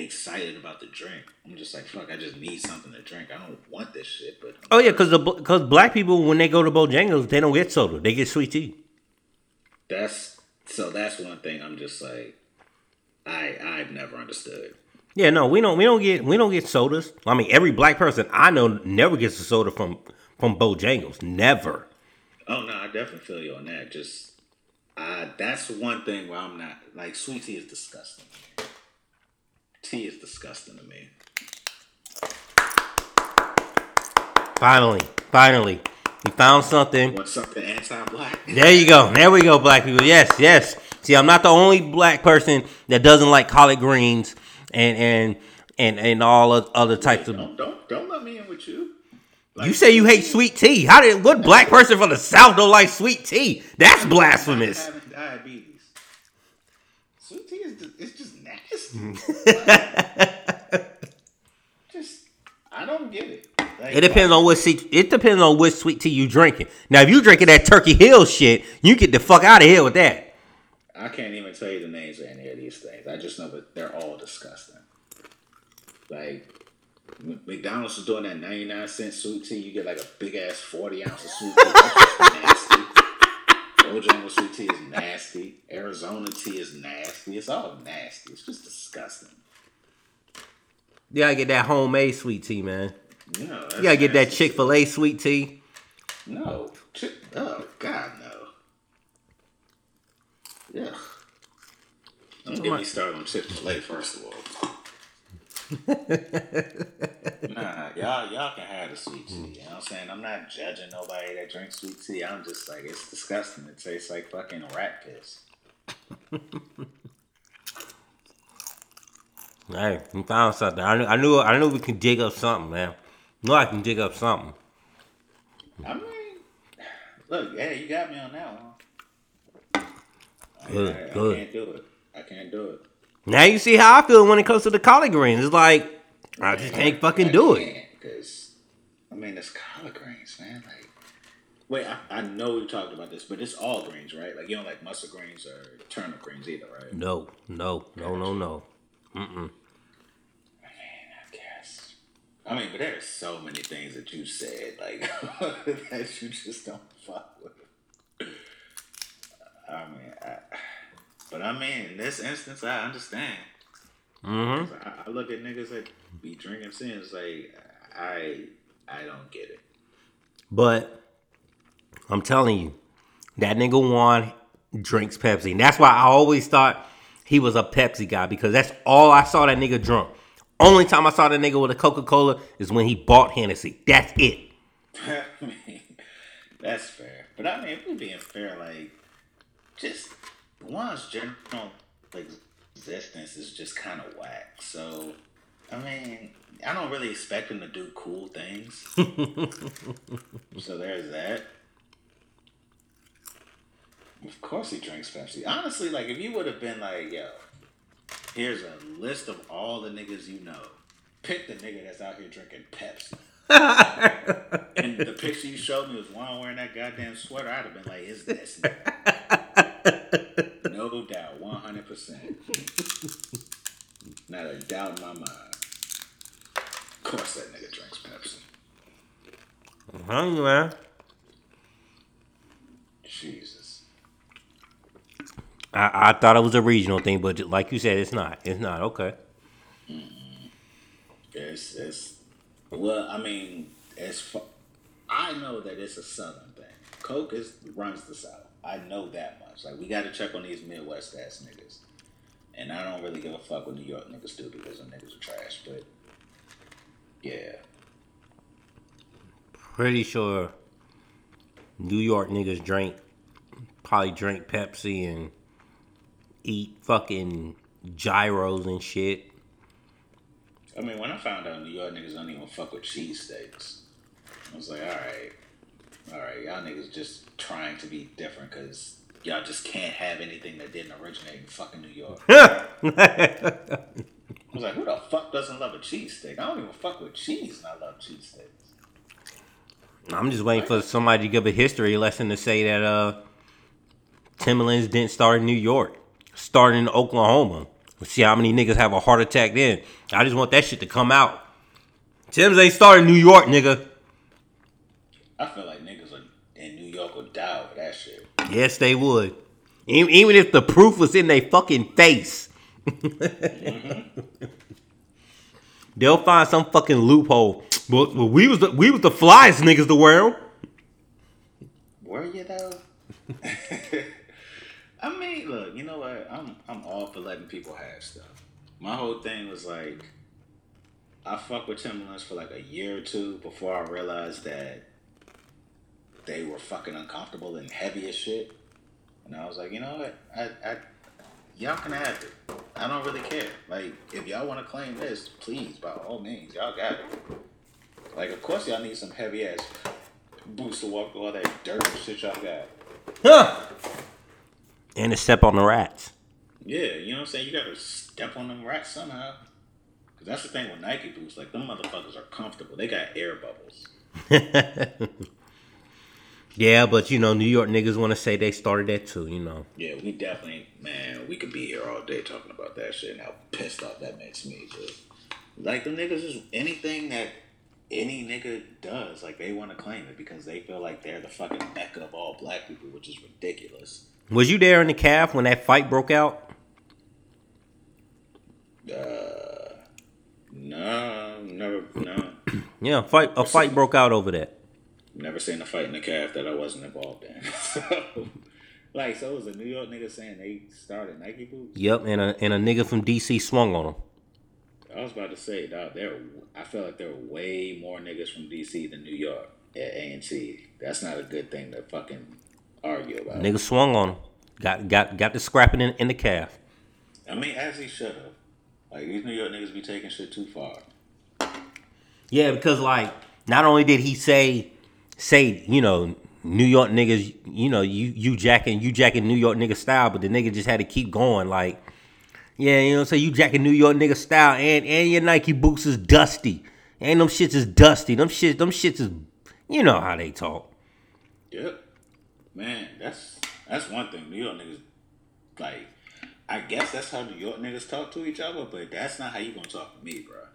excited about the drink. I'm just like, fuck, I just need something to drink. I don't want this shit, but Oh yeah, because because black people when they go to Bojangles, they don't get soda. They get sweet tea. that's so that's one thing I'm just like I I've never understood. Yeah, no, we don't we don't get we don't get sodas. I mean, every black person I know never gets a soda from from Bojangles. Never. Oh no, I definitely feel you on that. Just uh that's one thing where I'm not like sweet tea is disgusting. Tea is disgusting to me. Finally, finally, we found something. Want something anti-black? There you go. There we go, black people. Yes, yes. See, I'm not the only black person that doesn't like collard greens and and and and all other types of. Don't don't don't let me in with you. You say you hate sweet tea. How did what black person from the south don't like sweet tea? That's blasphemous. having diabetes. Sweet tea is just, it's just mm-hmm. nasty. just I don't get it. Like, It depends on what sweet. It depends on which sweet tea you drinking. Now, if you drinking that Turkey Hill shit, you get the fuck out of here with that. I can't even tell you the names of any of these things. I just know that they're all disgusting. Like McDonald's is doing that ninety nine cent sweet tea. You get like a big ass forty ounce of sweet tea. Just sweet tea is nasty. Arizona tea is nasty. It's all nasty. It's just disgusting. You gotta get that homemade sweet tea, man. No, You gotta get that. Chick Fil A sweet tea. No. Oh God, no. Yeah. Don't get me started on Chick Fil A first of all. Nah, y'all y'all can have the sweet tea. You know what I'm saying? I'm not judging nobody that drinks sweet tea. I'm just like it's disgusting. It tastes like fucking rat piss. Hey, we found something. I knew, I knew, I knew we can dig up something, man. Know I can dig up something. I mean, look, hey, you got me on that one. I- Good, I, I good. can't do it. I can't do it. Now you see how I feel when it comes to the collard greens. It's like I just can't fucking do it. Because, I mean, it's collard greens, man. Like, wait, I, I know we talked about this, but it's all greens, right? Like, you don't like mustard greens or turnip greens either, right? No, no, no, no, no. Mm-mm. I guess. I mean, but there's so many things that you said, like, that you just don't fuck with. I mean, I, but I mean, in this instance, I understand. Mm-hmm. I, I look at niggas that be drinking sins, like, I, I don't get it. But I'm telling you, that nigga Juan drinks Pepsi. And that's why I always thought he was a Pepsi guy because that's all I saw that nigga drunk. Only time I saw that nigga with a Coca Cola is when he bought Hennessy. That's it. I mean, that's fair. But I mean, if we're being fair, like, just Juan's general like existence is just kind of whack. So, I mean, I don't really expect him to do cool things. so there's that. Of course, he drinks Pepsi. Honestly, like, if you would have been like, yo, here's a list of all the niggas you know, pick the nigga that's out here drinking Pepsi. And the picture you showed me was one wearing that goddamn sweater. I'd have been like, "Is this?" nigga?" no doubt, one hundred percent. Not a doubt in my mind. Of course, that nigga drinks Pepsi. I'm telling you, man. Jesus. I, I thought it was a regional thing, but like you said, it's not. It's not. Okay. Mm-hmm. It's it's. Well, I mean, as far, I know that it's a Southern thing. Coke is runs the South. I know that much. Like we got to check on these Midwest ass niggas. And I don't really give a fuck what New York niggas do because them niggas are trash. But yeah, Pretty sure New York niggas drink, probably drink Pepsi and eat fucking gyros and shit. I mean, when I found out New York niggas don't even fuck with cheesesteaks, I was like, all right, all right, y'all niggas just trying to be different because y'all just can't have anything that didn't originate in fucking New York. I was like, who the fuck doesn't love a cheesesteak? I don't even fuck with cheese, and I love cheesesteaks. I'm just waiting for somebody to give a history lesson to say that uh Timberlands didn't start in New York, started in Oklahoma. Let's see how many niggas have a heart attack then. I just want that shit to come out. Tim's ain't starting in New York, nigga. I feel like niggas in New York would die over that shit. Yes, they would. Even if the proof was in their fucking face. mm-hmm. They'll find some fucking loophole. But we was the, we was the flyest niggas the world. Were you though? I mean, look, you know what? I'm I'm all for letting people have stuff. My whole thing was like, I fuck with Timberlands for like a year or two before I realized that they were fucking uncomfortable and heavy as shit. And I was like, you know what? I, I y'all can have it. I don't really care. Like, if y'all want to claim this, please, by all means, y'all got it. Like, of course, y'all need some heavy ass boots to walk through all that dirt and shit y'all got. Huh. And to step on the rats. Yeah, you know what I'm saying? You gotta step on them rats somehow. Cause that's the thing with Nike boots. Like them motherfuckers are comfortable. They got air bubbles. yeah, but you know, New York niggas want to say they started that too. You know. Yeah, we definitely, man. We could be here all day talking about that shit and how pissed off that makes me. Just like the niggas is anything that any nigga does, like they want to claim it because they feel like they're the fucking mecca of all black people, which is ridiculous. Was you there in the calf when that fight broke out? Uh, no, never, no. yeah, fight a fight broke out over that. Never seen a fight in the calf that I wasn't involved in. so, like, so it was a New York nigga saying they started Nike boots. Yep, and a and a nigga from DC swung on them. I was about to say, dog, there. I feel like there were way more niggas from DC than New York at A and T. That's not a good thing to fucking argue about. Nigga swung on him. Got got got the scrapping in, in the calf. I mean, as he should have. Like these New York niggas be taking shit too far. Yeah, because like not only did he say say you know New York niggas, you know you you jacking you jacking New York nigga style, but the nigga just had to keep going like. Yeah, you know, so you jacking New York nigga style, and and your Nike boots is dusty, and them shits is dusty. Them shits, them shits is, you know how they talk. Yep, man, that's that's one thing. New York niggas, like, I guess that's how New York niggas talk to each other, but that's not how you gonna talk to me, bro.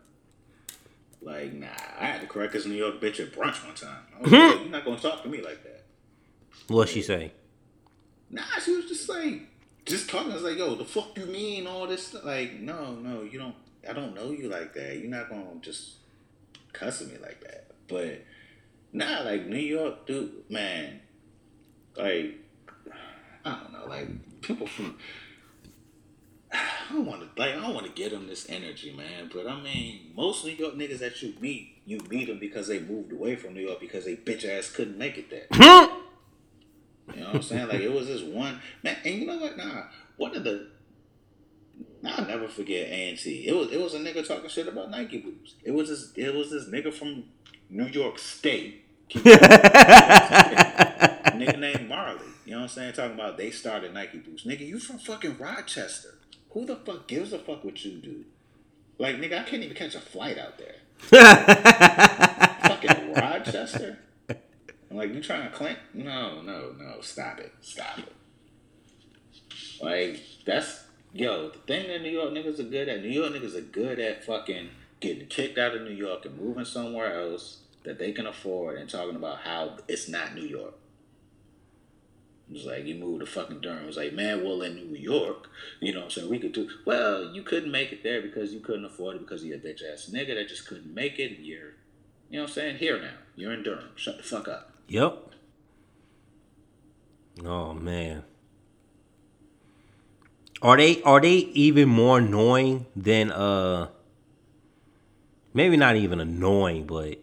Like, nah, I had to correct this New York bitch at brunch one time. Was hmm. like, you're not gonna talk to me like that. What'd she say? Nah, she was just like, just talking. I was like, yo, the fuck you mean all this stuff? Like, no, no, you don't. I don't know you like that. You're not gonna just cuss at me like that. But nah, like New York, dude, man, like I don't know, like people from. I don't want to like I don't want to get them this energy, man. But I mean, most New York niggas that you meet, you meet them because they moved away from New York because they bitch ass couldn't make it there. You know what I'm saying? Like it was this one man, and you know what? Nah, one of the I'll never forget A&T. It was it was a nigga talking shit about Nike boots. It was this it was this nigga from New York State. nigga named Marley. You know what I'm saying? Talking about they started Nike boots. Nigga, you from fucking Rochester. Who the fuck gives a fuck what you do? Like, nigga, I can't even catch a flight out there. fucking Rochester? I'm like, you trying to claim? No, no, no. Stop it. Stop it. Like, that's, yo, the thing that New York niggas are good at, New York niggas are good at fucking getting kicked out of New York and moving somewhere else that they can afford and talking about how it's not New York. It was like, you moved to fucking Durham. It was like, man, well, in New York, you know what I'm saying? We could do, well, you couldn't make it there because you couldn't afford it because you're a bitch ass nigga that just couldn't make it. And You're, you know what I'm saying? Here now. You're in Durham. Shut the fuck up. Yep. Oh, man. Are they are they even more annoying than uh maybe not even annoying, but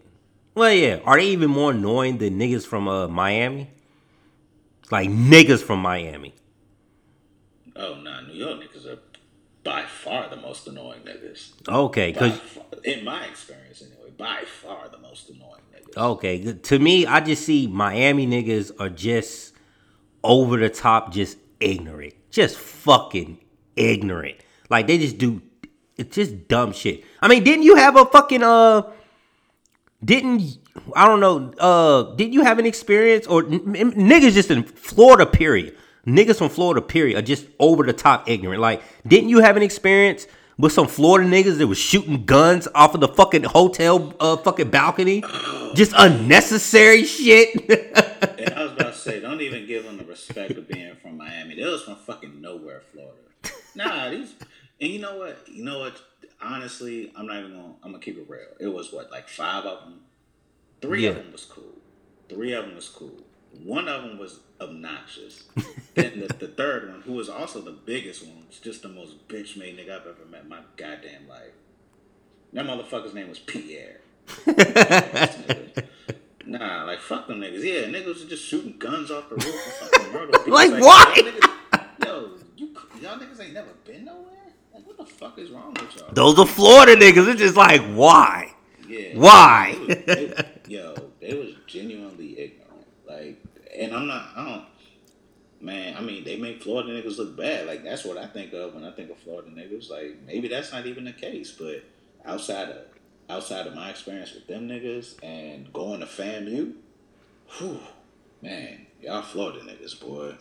well yeah, are they even more annoying than niggas from uh Miami? Like niggas from Miami. Oh nah, New York niggas are by far the most annoying niggas. Okay, because in my experience anyway, by far the most annoying niggas. Okay, to me, I just see Miami niggas are just over the top, just ignorant, just fucking ignorant. Like they just do, it's just dumb shit. I mean, didn't you have a fucking uh? Didn't I don't know. Uh, did you have an experience or n- niggas just in Florida? Period. niggas from Florida, period, are just over the top ignorant. Like, didn't you have an experience with some Florida niggas that was shooting guns off of the fucking hotel uh, fucking balcony? Just unnecessary shit. And I was about to say, don't even give them the respect of being from Miami. They was from fucking nowhere, Florida. Nah, these. And you know what? You know what? Honestly, I'm not even gonna. I'm gonna keep it real. It was what, like five of them. Three of them was cool. Three of them was cool. One of them was obnoxious. then the, the third one, who was also the biggest one, was just the most bitch made nigga I've ever met in my goddamn life. That motherfucker's name was Pierre. Nah, like fuck them niggas. Yeah, niggas was just shooting guns off the roof murder. Like, It's why? Y'all niggas, yo, you, y'all niggas ain't never been nowhere. Like, what the fuck is wrong with y'all? Those are Florida niggas. It's just like, why? Yeah. Why? They was, they, yo, they was genuinely ignorant. Like, and I'm not. I don't. Man, I mean, they make Florida niggas look bad. Like that's what I think of when I think of Florida niggas. Like maybe that's not even the case, but outside of outside of my experience with them niggas and going to FAMU, whew, man, y'all Florida niggas, boy.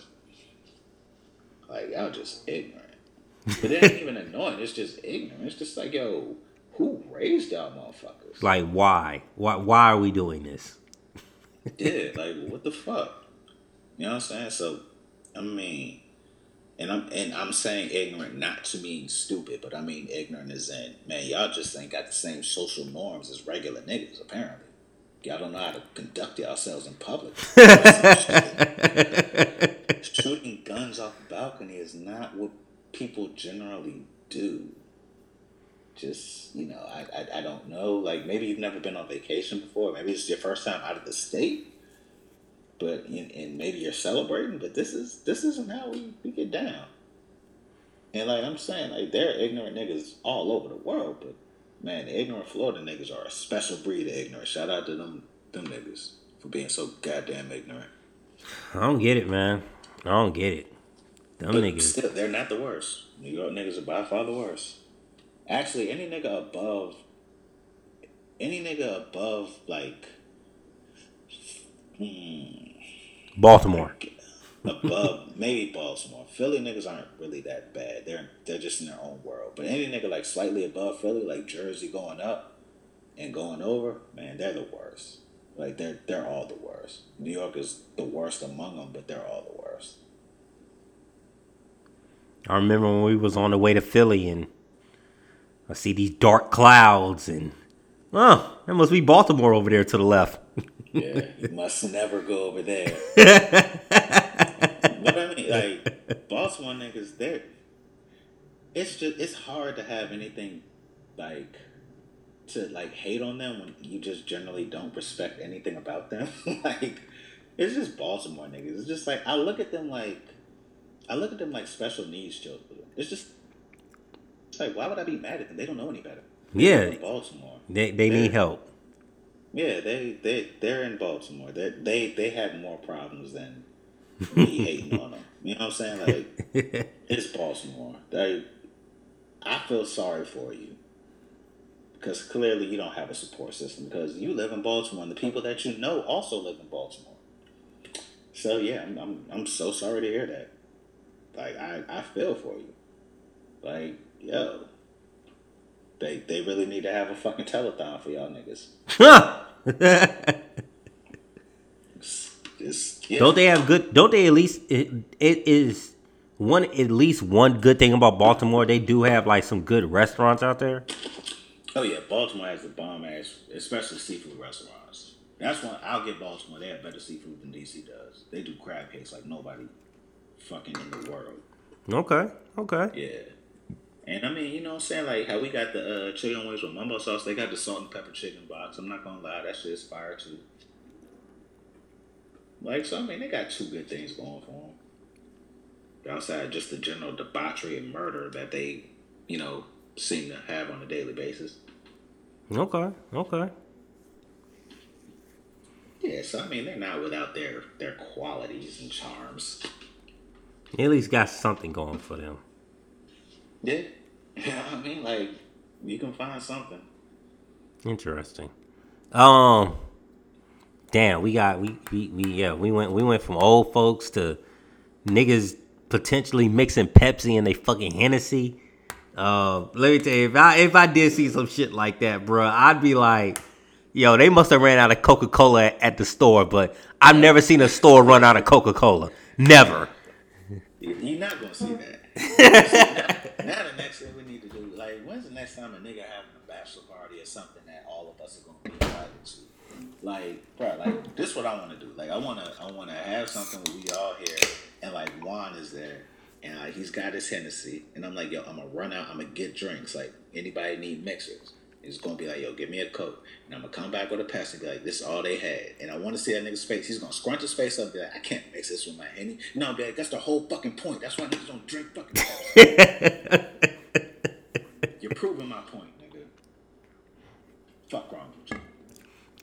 Like y'all just ignorant. But it ain't even annoying. It's just ignorant. It's just like, yo, who raised y'all motherfuckers? Like, why? Why? Why are we doing this? Yeah, like what the fuck? You know what I'm saying? So, I mean, and I'm and I'm saying ignorant not to mean stupid, but I mean ignorant is in man, y'all just ain't got the same social norms as regular niggas. Apparently, y'all don't know how to conduct yourselves in public. Shooting guns off the balcony is not what people generally do. Just you know, I, I I don't know. Like maybe you've never been on vacation before. Maybe it's your first time out of the state. But and, and maybe you're celebrating. But this is this isn't how we, we get down. And like I'm saying, like there are ignorant niggas all over the world. But man, the ignorant Florida niggas are a special breed of ignorant. Shout out to them them niggas for being so goddamn ignorant. I don't get it, man. I don't get it. Them But niggas. still, they're not the worst. New York niggas are by far the worst. Actually, any nigga above, any nigga above like, hmm, Baltimore. above maybe Baltimore. Philly niggas aren't really that bad. They're they're just in their own world. But any nigga like slightly above Philly, like Jersey going up and going over, man, they're the worst. Like they're they're all the worst. New York is the worst among them, but they're all the worst. I remember when we was on the way to Philly and I see these dark clouds and oh, that must be Baltimore over there to the left. Yeah, you must never go over there. what I mean, like Baltimore niggas, they're it's just it's hard to have anything like to like hate on them when you just generally don't respect anything about them. like it's just Baltimore niggas. It's just like I look at them like I look at them like special needs children. It's just it's like why would I be mad at them? They don't know any better. They Yeah. Baltimore. They they need help. Yeah, they they they're in Baltimore. They they they have more problems than me hating on them. You know what I'm saying? Like it's Baltimore. They, I feel sorry for you because clearly you don't have a support system because you live in Baltimore and the people that you know also live in Baltimore. So yeah, I'm I'm, I'm so sorry to hear that. Like I I feel for you. Like yo. They, they really need to have a fucking telethon for y'all niggas. It's, yeah. Don't they have good? Don't they at least? It, it is one at least one good thing about Baltimore. They do have like some good restaurants out there. Oh yeah, Baltimore has the bomb ass, especially seafood restaurants. That's one I'll give Baltimore. They have better seafood than DC does. They do crab cakes like nobody fucking in the world. Okay, okay. Yeah. And I mean, you know what I'm saying? Like how we got the uh, chicken wings with mumbo sauce, they got the salt and pepper chicken box. I'm not gonna lie, that shit is fire too. Like, so I mean, they got two good things going for them. Outside just the general debauchery and murder that they, you know, seem to have on a daily basis. Okay, okay. Yeah, so I mean, they're not without their their qualities and charms. They at least got something going for them. Yeah, yeah. I mean, like you can find something. Interesting. Um, damn, we got we, we we yeah we went we went from old folks to niggas potentially mixing Pepsi and they fucking Hennessy. Uh, let me tell you, if I if I did see some shit like that, bro, I'd be like, yo, they must have ran out of Coca Cola at the store, but I've never seen a store run out of Coca Cola. Never. You're not gonna see that. now, now the next thing we need to do, like, when's the next time a nigga having a bachelor party or something that all of us are gonna be invited to? Like, bro, like this is what I want to do. Like, I wanna, I wanna have something where we all here, and like Juan is there, and like he's got his Hennessy, and I'm like, yo, I'm gonna run out, I'm gonna get drinks. Like, anybody need mixers? He's gonna be like, yo, give me a coke. And I'm gonna come back with a pass and be like, this is all they had. And I wanna see that nigga's face. He's gonna scrunch his face up and be like, I can't mix this with my Henny. No, Dad, that's the whole fucking point. That's why niggas don't drink fucking. You're proving my point, nigga. Fuck wrong with you.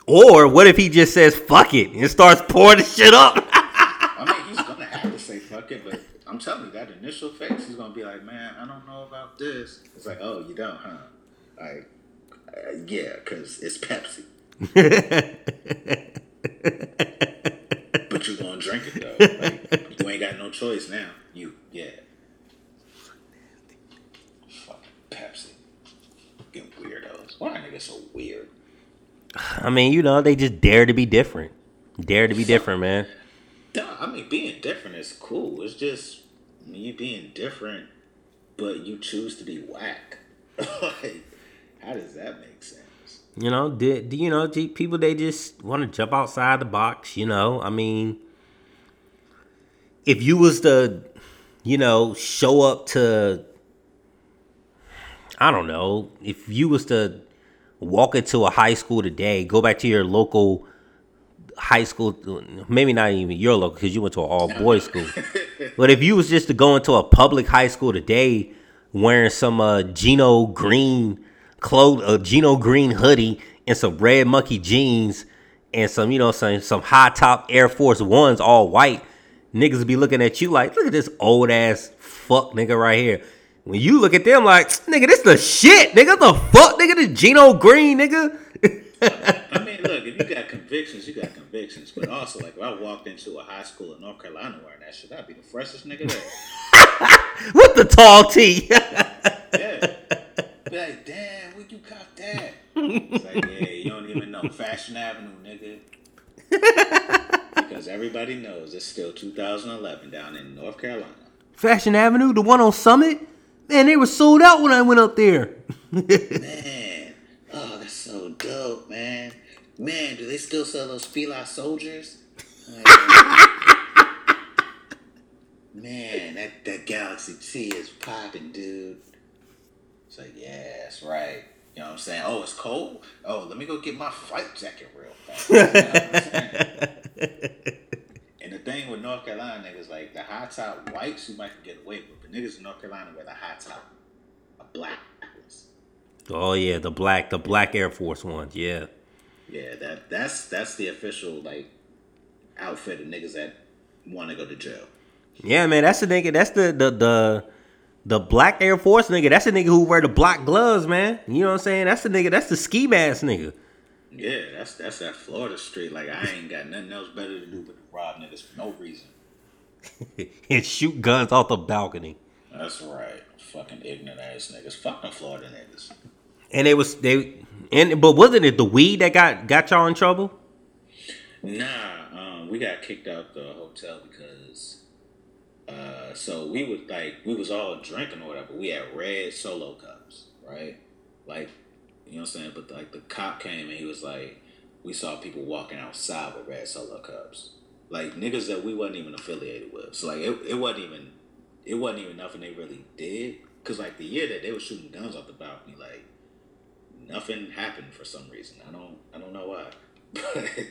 Or what if he just says fuck it and starts pouring the shit up? I mean, he's gonna have to say fuck it, but I'm telling you, that initial face, he's gonna be like, man, I don't know about this. It's like, oh, you don't, huh? Like, uh, yeah, because it's Pepsi. but you're gonna drink it though. Like, you ain't got no choice now. You, yeah. Fucking Pepsi. Fucking weirdos. Why are niggas so weird? I mean, you know, they just dare to be different. Dare to be different, man. Nah, I mean, being different is cool. It's just you being different, but you choose to be whack. like, how does that make sense? You know, do, do you know people they just want to jump outside the box? You know, I mean, if you was to, you know, show up to, I don't know, if you was to walk into a high school today, go back to your local high school, maybe not even your local because you went to an all boys school, but if you was just to go into a public high school today wearing some uh, Gino Green clothes, a Gino Green hoodie and some red monkey jeans and some, you know, some some high top Air Force Ones, all white. Niggas be looking at you like, look at this old ass fuck nigga right here. When you look at them like, nigga, this the shit, nigga. The fuck, nigga, this Gino Green, nigga. I mean, look, if you got convictions, you got convictions. But also, like, if I walked into a high school in North Carolina wearing that shit, I'd be the freshest nigga there. With the tall tee. yeah. Be like, damn, where you cop that? It's like, yeah, you don't even know. Fashion Avenue, nigga. because everybody knows it's still 2011 down in North Carolina. Fashion Avenue, the one on Summit. Man, they were sold out when I went up there. Man, oh, that's so dope, man. Man, do they still sell those Fila soldiers? Man, that, that Galaxy T is popping, dude. It's like, yeah, that's right. You know what I'm saying? Oh, it's cold? Oh, let me go get my flight jacket real fast. You know what I'm saying? and the thing with North Carolina niggas, like the high top whites, you might can get away with, but niggas in North Carolina wear the high top, a black ones. oh yeah, the black, the black Air Force ones. Yeah. Yeah, that that's that's the official like outfit of niggas that want to go to jail. Yeah, man, that's the nigga. That's the the the the black Air Force nigga. That's the nigga who wear the black gloves, man. You know what I'm saying? That's the nigga. That's the ski mask nigga. Yeah, that's that's that Florida street. Like I ain't got nothing else better to do but to rob niggas for no reason. and shoot guns off the balcony. That's right. Fucking ignorant ass niggas. Fucking Florida niggas. And it was they and but wasn't it the weed that got got y'all in trouble? Nah, um, we got kicked out the hotel because uh, so we was like we was all drinking or whatever. We had red solo cups, right? Like you know what I'm saying? But like the cop came and he was like, we saw people walking outside with red solo cups, like niggas that we wasn't even affiliated with. So like it, it wasn't even it wasn't even nothing they really did. Cause like the year that they were shooting guns off the balcony, like nothing happened for some reason. I don't I don't know why.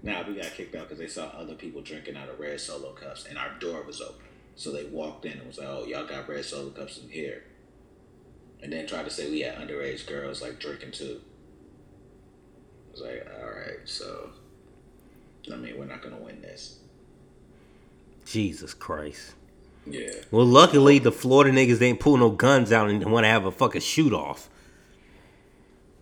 But now we got kicked out because they saw other people drinking out of red solo cups and our door was open. So they walked in and was like, "Oh, y'all got red solo cups in here," and then tried to say we had underage girls like drinking too. I was like, "All right, so I mean, we're not gonna win this." Jesus Christ. Yeah. Well, luckily the Florida niggas didn't pull no guns out and want to have a fucking shoot off.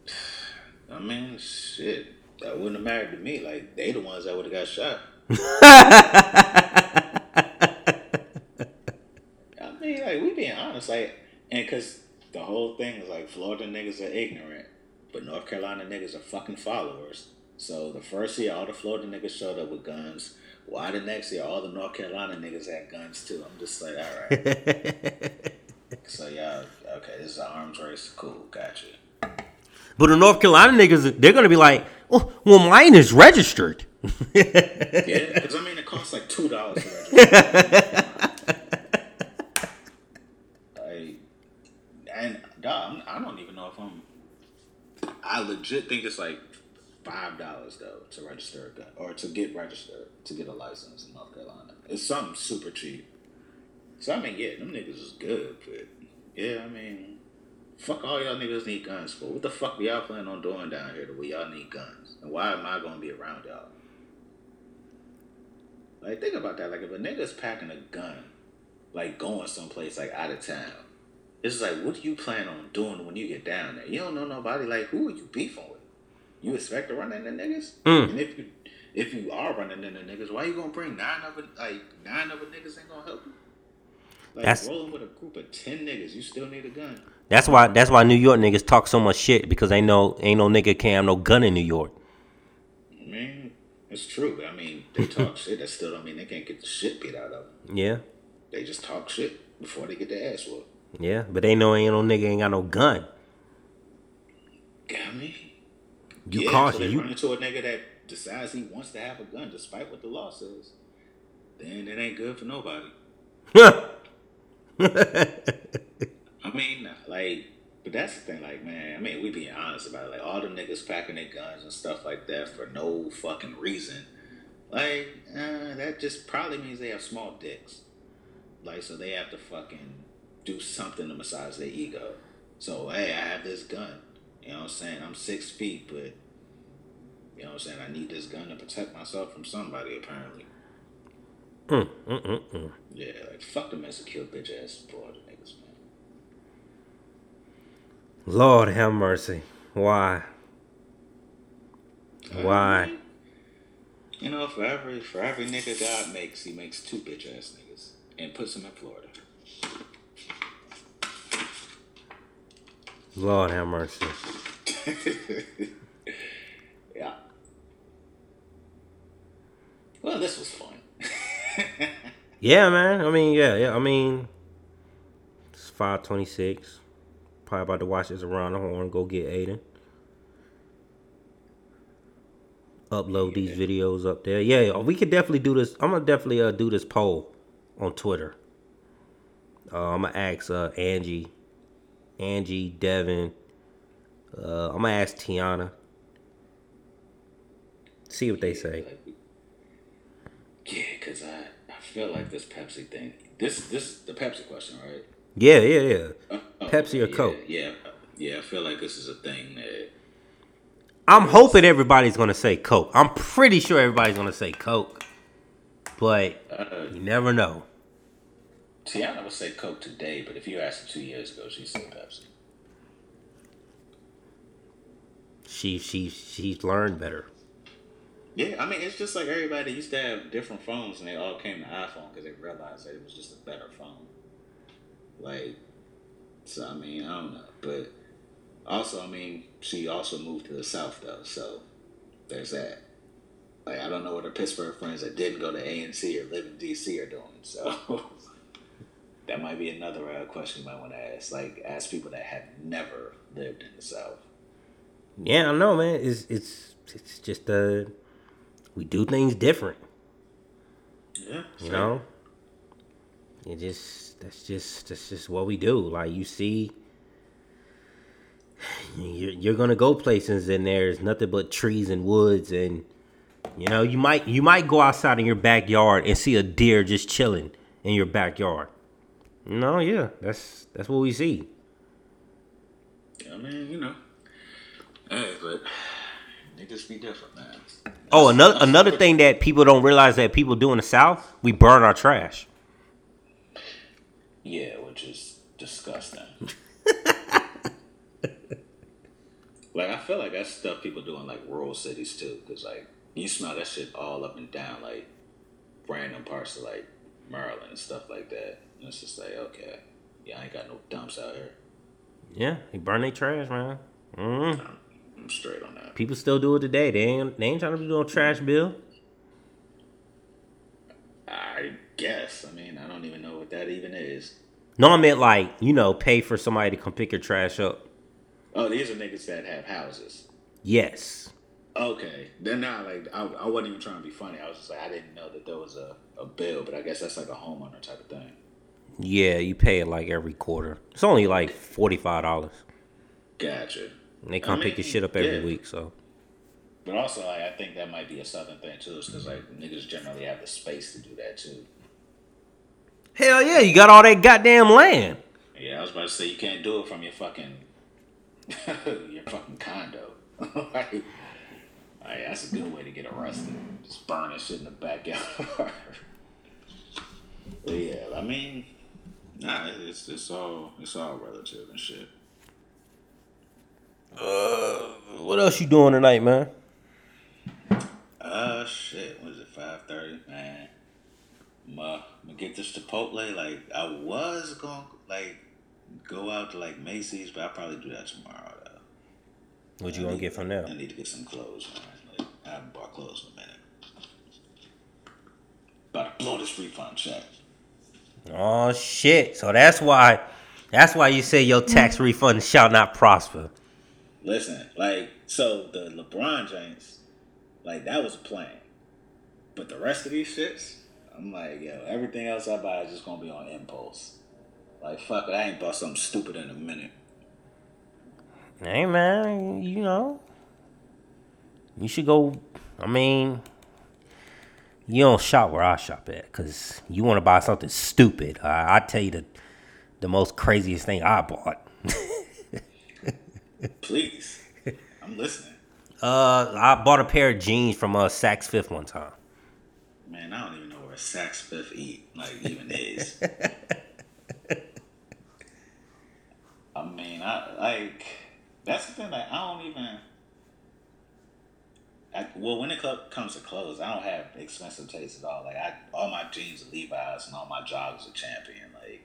I mean, shit. That wouldn't have mattered to me. Like they the ones that would have got shot. honest, like, and because the whole thing is like Florida niggas are ignorant, but North Carolina niggas are fucking followers. So the first year, all the Florida niggas showed up with guns. Why the next year, all the North Carolina niggas had guns too? I'm just like, all right. so yeah, okay, this is an arms race. Cool, gotcha. But the North Carolina niggas, they're gonna be like, oh, well, mine is registered. yeah, because I mean, it costs like two dollars to register. like, dog, I don't even know if I'm. I legit think it's like five dollars though to register a gun or to get registered to get a license in North Carolina. It's something super cheap. So I mean, yeah, them niggas is good, but yeah, I mean, fuck all y'all niggas need guns for. What the fuck y'all planning on doing down here to where y'all need guns? And why am I gonna be around y'all? Like think about that. Like if a nigga's packing a gun, like going someplace like out of town, it's like what do you plan on doing when you get down there? You don't know nobody. Like who are you beefing with? You expect to run into niggas? Mm. And if you if you are running into niggas, why you gonna bring nine other like nine other niggas ain't gonna help you? Like That's- rolling with a group of ten niggas, you still need a gun. That's why. That's why New York niggas talk so much shit because ain't no ain't no nigga can have no gun in New York. I mean, it's true. I mean, they talk shit. That still don't mean they can't get the shit beat out of them. Yeah, They just talk shit before they get their ass whooped. Yeah, but they know ain't no nigga ain't got no gun. Got me. You yeah, cautious. So they you run into a nigga that decides he wants to have a gun despite what the law says. Then it ain't good for nobody. I mean, like, but that's the thing, like, man, I mean, we being honest about it. Like, all them niggas packing their guns and stuff like that for no fucking reason. Like, uh, that just probably means they have small dicks. Like, so they have to fucking do something to massage their ego. So, hey, I have this gun. You know what I'm saying? I'm six feet, but, you know what I'm saying? I need this gun to protect myself from somebody, apparently. Mm, mm, mm, mm. Yeah, like, fuck them kill bitch ass Florida niggas, man. Lord have mercy. Why? Why? You know, for every for every nigga God makes, he makes two bitch ass niggas and puts them in Florida. Lord have mercy. yeah. Well, this was fun. Yeah, man. I mean, yeah, yeah. I mean, it's five twenty six. Probably about to watch this around the horn. Go get Aiden. Upload these videos up there. Yeah, yeah, we could definitely do this. I'm gonna definitely uh, do this poll on Twitter. Uh, I'm gonna ask uh, Angie, Angie, Devin. Uh, I'm gonna ask Tiana. See what they say. yeah, cause I I feel like this Pepsi thing. This this the Pepsi question, right? Yeah, yeah, yeah. Uh, oh, Pepsi or yeah, Coke? Yeah, yeah. I feel like this is a thing that I'm hoping everybody's gonna say Coke. I'm pretty sure everybody's gonna say Coke, but uh, you never know. Tiana would say Coke today, but if you asked her two years ago, she'd say Pepsi. She she she's learned better. Yeah, I mean, it's just like everybody used to have different phones and they all came to iPhone because they realized that it was just a better phone. Like, so I mean, I don't know. But also, I mean, she also moved to the South, though, so there's that. Like, I don't know what her Pittsburgh friends that didn't go to ANC or live in DC are doing, so that might be another uh, question you might want to ask. Like, ask people that have never lived in the South. Yeah, I know, man. It's it's it's just uh, we do things different. Yeah, You know, it just that's just that's just what we do. Like you see, you're, you're gonna go places and there's nothing but trees and woods and you know you might you might go outside in your backyard and see a deer just chilling in your backyard. No, yeah, that's that's what we see. I mean, you know. Hey, but niggas be different, man. Oh, another another thing that people don't realize that people do in the South, we burn our trash. Yeah, which is disgusting. like, I feel like that's stuff people do in like rural cities too, because like you smell that shit all up and down, like random parts of like Maryland and stuff like that. And it's just like, okay, Yeah, I ain't got no dumps out here. Yeah, he burn their trash, man. Mm. I'm, I'm straight on that. People still do it today. They ain't they ain't trying to do doing trash bill. I guess. I mean, I don't even know what that even is. No, I meant like you know, pay for somebody to come pick your trash up. Oh, these are niggas that have houses. Yes. Okay, then now like I, I wasn't even trying to be funny. I was just like I didn't know that there was a, a bill, but I guess that's like a homeowner type of thing. Yeah, you pay it like every quarter. It's only like forty five dollars. Gotcha. And they come I pick your shit up every yeah. week. So But also, like, I think that might be a southern thing too, because like niggas generally have the space to do that too. hell yeah, you got all that goddamn land. Yeah, I was about to say you can't do it from your fucking your fucking condo. like, like, that's a good way to get arrested. Just burning shit in the backyard. but yeah, I mean, nah, it's it's all it's all relative and shit. Uh, what else you doing tonight, man? Uh, shit. What is it? Five thirty, man. I'm, uh, I'm gonna get this Chipotle. Like I was gonna like go out to like Macy's, but I'll probably do that tomorrow. Though. What you I gonna need- get from there? I need to get some clothes, man. Like, I haven't bought clothes in a minute. About to blow this refund check. Oh shit! So that's why, that's why you say your tax mm-hmm. refund shall not prosper. Listen, like, so the LeBron James, like, that was a plan. But the rest of these shits, I'm like, yo, everything else I buy is just gonna be on impulse. Like, fuck it, I ain't bought something stupid in a minute. Hey man, you know, you should go. I mean, you don't shop where I shop at, cause you want to buy something stupid. I, I tell you the the most craziest thing I bought. Please. I'm listening. Uh, I bought a pair of jeans from uh Saks Fifth one time. Man, I don't even know where Saks Fifth eat, like, even is. I mean, I, like, that's the thing, like, I don't even. I, well, when it co- comes to clothes, I don't have expensive taste at all. Like, I all my jeans are Levi's and all my joggers are Champion. Like,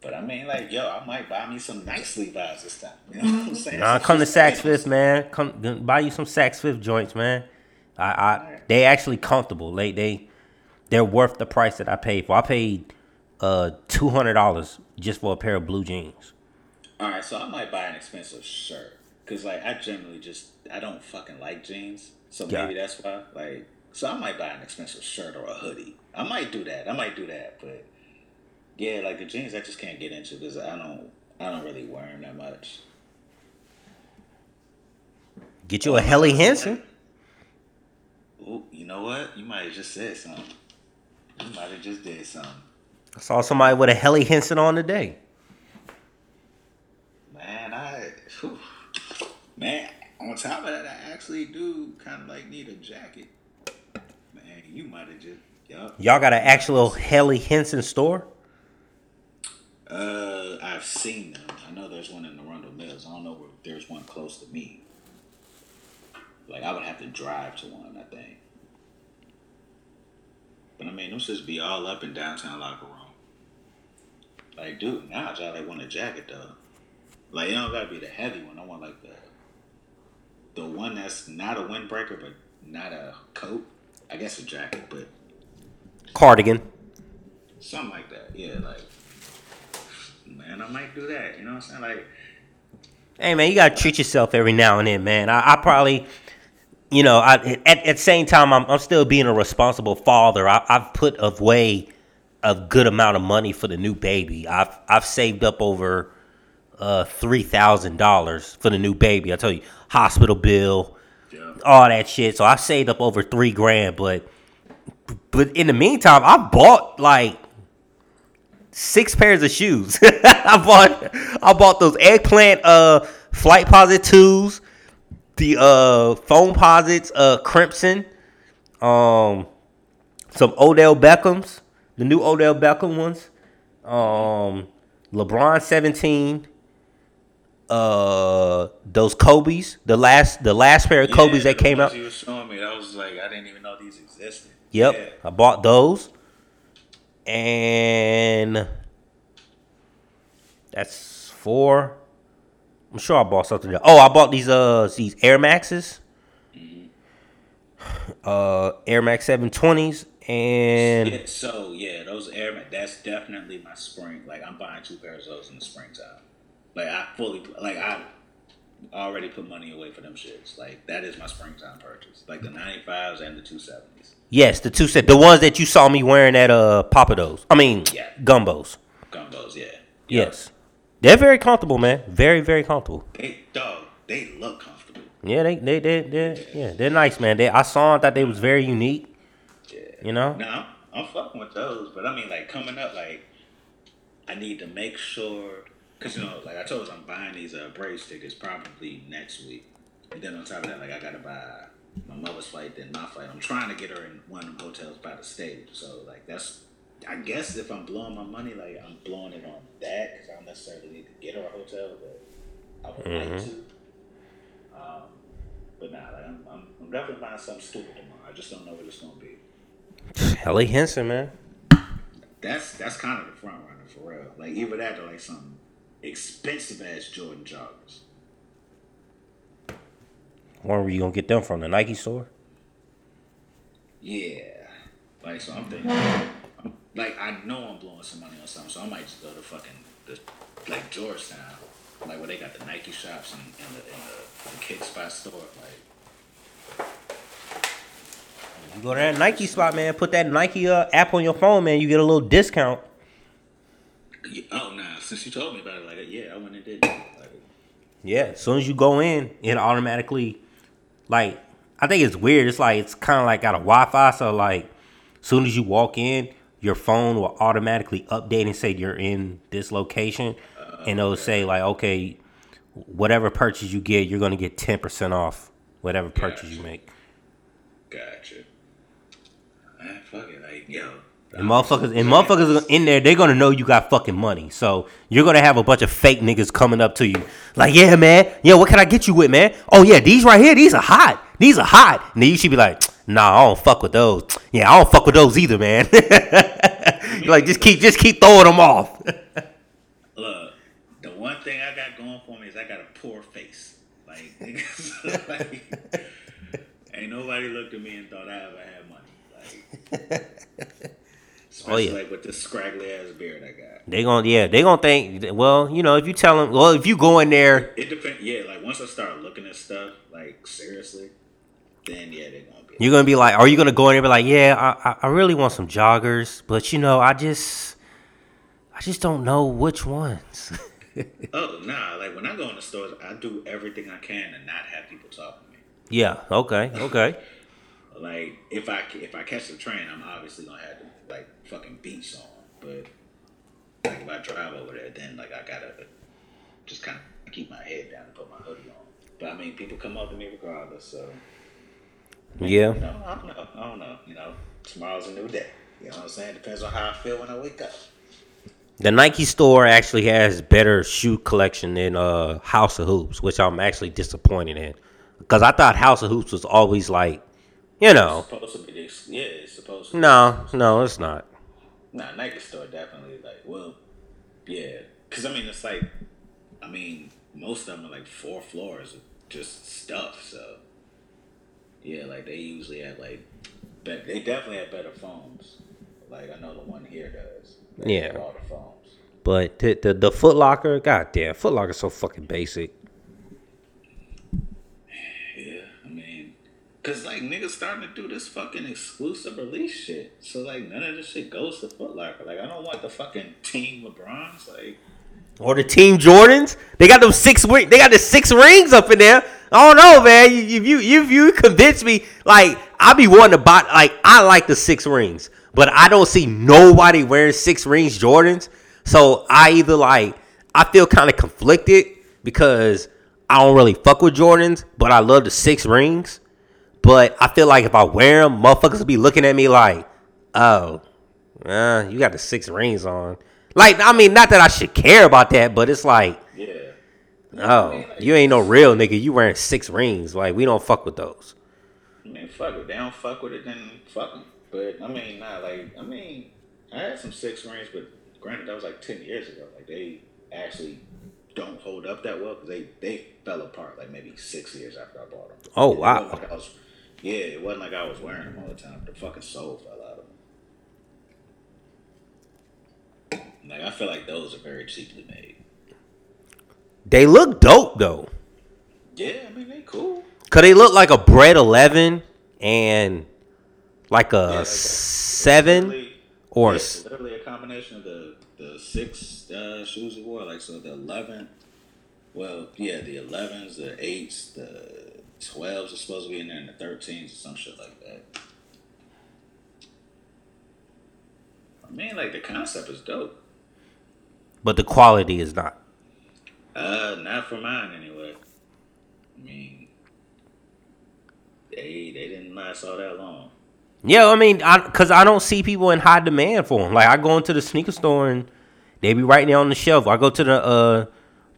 but I mean, like, yo, I might buy me some nice Levi's this time. You know what I'm saying? Nah, come to Saks. Fifth, man. Come buy you some Saks Fifth joints, man. I, I they actually comfortable. They they they're worth the price that I paid for. I paid uh two hundred dollars just for a pair of blue jeans. All right, so I might buy an expensive shirt because, like, I generally just I don't fucking like jeans, so Yeah. maybe that's why. Like, so I might buy an expensive shirt or a hoodie. I might do that. I might do that, but yeah, like the jeans, I just can't get into because I don't I don't really wear them that much. Get you a Helly Hansen. Ooh, you know what? You might have just said something. You might have just did something. I saw somebody with a Helly Hansen on today. Man, I whew. Man. On top of that, I actually do kind of like need a jacket. Man, you might have just yup. Y'all got an actual Helly Hansen store? Uh, I've seen them. I know there's one in Arundel Mills. I don't know where there's one close to me. Like I would have to drive to one, I think. But I mean, them just be all up in downtown locker room. Like, dude, now I like want a jacket though. Like, it don't gotta be the heavy one. I want like the the one that's not a windbreaker, but not a coat. I guess a jacket, but Cardigan. something like that. Yeah, like man, I might do that. You know what I'm saying? Like, Hey man, you gotta treat yourself every now and then, man. I, I probably, you know, I at, at the same time, I'm, I'm still being a responsible father. I, I've put away a good amount of money for the new baby. I've I've saved up over uh, three thousand dollars for the new baby. I tell you, hospital bill, yeah. all that shit. So I saved up over three grand, but but in the meantime, I bought like six pairs of shoes. I bought I bought those eggplant uh Flightposite twos, the uh Foamposites, uh crimson, um some Odell Beckhams, the new Odell Beckham ones, um LeBron 17, uh those Kobe's, the last the last pair of Kobe's Yeah, that came out. You were showing me. That was like I didn't even know these existed. Yep, Yeah. I bought those. And That's four. I'm sure I bought something there. Oh, I bought these uh these Air Maxes. Uh Air Max 720s and so yeah, those Air Max. That's definitely my spring. Like I'm buying two pairs of those in the springtime. Like I fully like I already put money away for them shits. Like that is my springtime purchase. Like the 95s and the 270s. yes, the two set the ones that you saw me wearing at uh Pappadeaux. I mean Yeah. Gumbos. Gumbos, yeah. Yes. They're very comfortable, man. Very, very comfortable. They dog. They look comfortable. Yeah, they they they they yeah, they're nice, man. They I saw them, thought they was very unique. Yeah. You know? No, I'm, I'm fucking with those, but I mean, like coming up, like I need to make sure, cause you know, like I told you, I'm buying these uh, Braves tickets probably next week, and then on top of that, like I gotta buy my mother's flight, then my flight. I'm trying to get her in one of them hotels by the stage, so like that's. I guess if I'm blowing my money, like I'm blowing it on that, because I don't necessarily need to get her a hotel, but I would like to. Um, but nah, like I'm, I'm, I'm definitely buying something stupid tomorrow. I just don't know what it's gonna be. Helly Hansen, man. That's that's kind of the front runner for real. Like either that or like some expensive ass Jordan joggers. Where were you gonna get them from? The Nike store? Yeah. Like so, I'm thinking. Like I know I'm blowing some money on something, so I might just go to fucking the, like Georgetown, like where they got the Nike shops and, and the and the, the kick spot store. Like You go to that Nike spot, man. Put that Nike uh, app on your phone, man. You get a little discount. Oh nah, since you told me about it, like yeah, I went and did. Like, Yeah, as soon as you go in, it automatically, like, I think it's weird. It's like it's kind of like got a Wi-Fi, so like, as soon as you walk in, your phone will automatically update and say you're in this location, and it'll say like, okay, whatever purchase you get, you're gonna get ten percent off whatever purchase you make. gotcha. Man, fuck it, like yo. And motherfuckers, and motherfuckers in there, they're gonna know you got fucking money. So you're gonna have a bunch of fake niggas coming up to you, like, yeah, man, yeah, what can I get you with, man? Oh yeah, these right here, these are hot. These are hot. And then you should be like, nah, I don't fuck with those. Yeah, I don't fuck with those either, man. Like, just keep, just keep throwing them off. Look, the one thing I got going for me is I got a poor face. Like, like ain't nobody looked at me and thought I ever had money. Like, especially Oh, yeah. like with this scraggly ass beard I got. they gonna, yeah, they gonna think. Well, you know, if you tell them, well, if you go in there, It depends. Yeah, like once I start looking at stuff like seriously, then yeah, they're gonna be. you're gonna be like, are you gonna go in there and be like, yeah, I, I, I really want some joggers, but you know, I just, I just don't know which ones. Oh nah, like when I go in the stores, I do everything I can to not have people talk to me. yeah. Okay. Okay. Like if I if I catch the train, I'm obviously gonna have like fucking beats on. But like if I drive over there, then like I gotta just kind of keep my head down and put my hoodie on. But I mean, people come up to me regardless. So Yeah. you know, I don't know. I don't know. You know, tomorrow's a new day. You know what I'm saying? Depends on how I feel when I wake up. The Nike store actually has better shoe collection than uh, House of Hoops, which I'm actually disappointed in. Because I thought House of Hoops was always like, you know, Supposed to be this. Yeah, it's supposed to. no, no, it's not. Nah, Nike store definitely like well, yeah. Cause I mean it's like, I mean most of them are like four floors of just stuff. So yeah, like they usually have like, but they definitely have better phones. Like I know the one here does. They Yeah. all the phones. But the the, the Foot Locker, goddamn, Foot Locker's so fucking basic. Yeah, I mean, cause like niggas starting to do this fucking exclusive release shit. So like none of this shit goes to Foot Locker. Like I don't want the fucking Team LeBrons. Like Or the Team Jordans, they got those six they got the six rings up in there. I don't know, man. You you you, you convince me. Like I be wanting to buy. Like I like the six rings, but I don't see nobody wearing six rings Jordans. So I either like I feel kind of conflicted because I don't really fuck with Jordans, but I love the six rings. But I feel like if I wear them, motherfuckers will be looking at me like, oh, uh, you got the six rings on. Like, I mean, not that I should care about that, but it's like, yeah. oh, you ain't no real nigga. You wearing six rings. Like, we don't fuck with those. I mean, fuck it. They don't fuck with it, then fuck them. But I mean, nah, like I mean, I had some six rings, but granted, that was like ten years ago. Like they, actually don't hold up that well because they they fell apart like maybe six years after I bought them. Oh, wow. like I was- yeah, it wasn't like I was wearing them all the time. The fucking sole fell out of them. Like I feel like those are very cheaply made. They look dope though. Yeah, I mean they cool. Cause they look like a bread eleven and like a Yeah, like seven or yeah, literally a combination of the the six uh, shoes we wore. Like so, the eleven. Well, yeah, the elevens, the eights, the twelves are supposed to be in there, and the thirteens or some shit like that. I mean, like the concept is dope. but the quality is not. Uh, not for mine anyway. I mean, they they didn't last all that long. Yeah, I mean, I, cause I don't see people in high demand for them. Like I go into the sneaker store and they be right there on the shelf. I go to the uh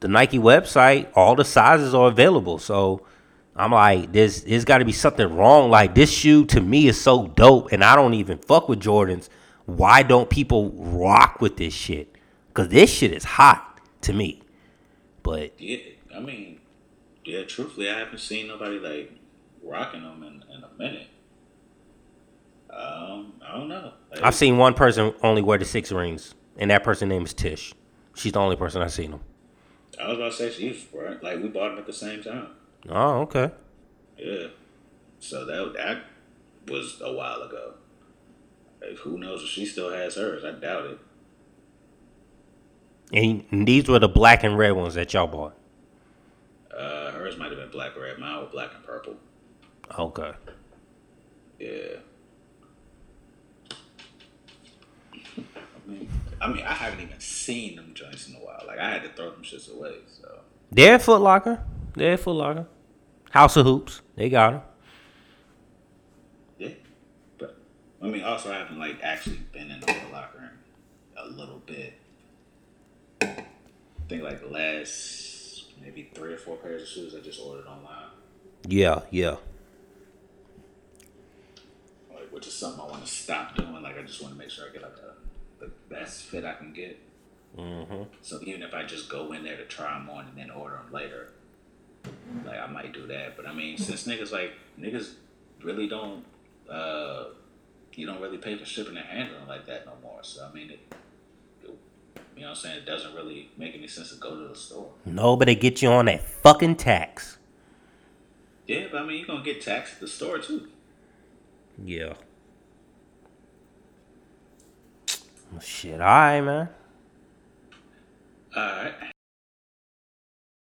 the Nike website, all the sizes are available. So I'm like, there's there's got to be something wrong. Like this shoe to me is so dope, and I don't even fuck with Jordans. Why don't people rock with this shit? Cause this shit is hot to me. But Yeah, I mean, yeah. Truthfully, I haven't seen nobody like rocking them in, in a minute. Um, I don't know. Like, I've seen one person only wear the six rings, and that person name is Tish. She's the only person I've seen them. I was about to say she's right. Like we bought them at the same time. Oh, okay. Yeah. So that that was a while ago. Like, who knows if she still has hers? I doubt it. And these were the black and red ones that y'all bought. Uh, hers might have been black or red. Mine was black and purple. Okay. Yeah. I mean, I mean, I haven't even seen them joints in a while. Like I had to throw them shits away. So They're Foot Locker. They're at Foot Locker. House of Hoops. They got them. yeah. But I mean, also I haven't like actually been in the locker in a little bit. I think like the last maybe three or four pairs of shoes I just ordered online. Yeah, yeah. like which is something I want to stop doing. Like I just want to make sure I get like a, the best fit I can get. Mm-hmm. So even if I just go in there to try them on and then order them later, like I might do that. But I mean, since niggas like niggas really don't, uh, you don't really pay for shipping and handling like that no more. So I mean, it, it, you know what I'm saying? It doesn't really make any sense to go to the store. No, but they get you on that fucking tax. Yeah, but I mean, you're gonna get taxed at the store too. Yeah. Shit, all right, man. All right.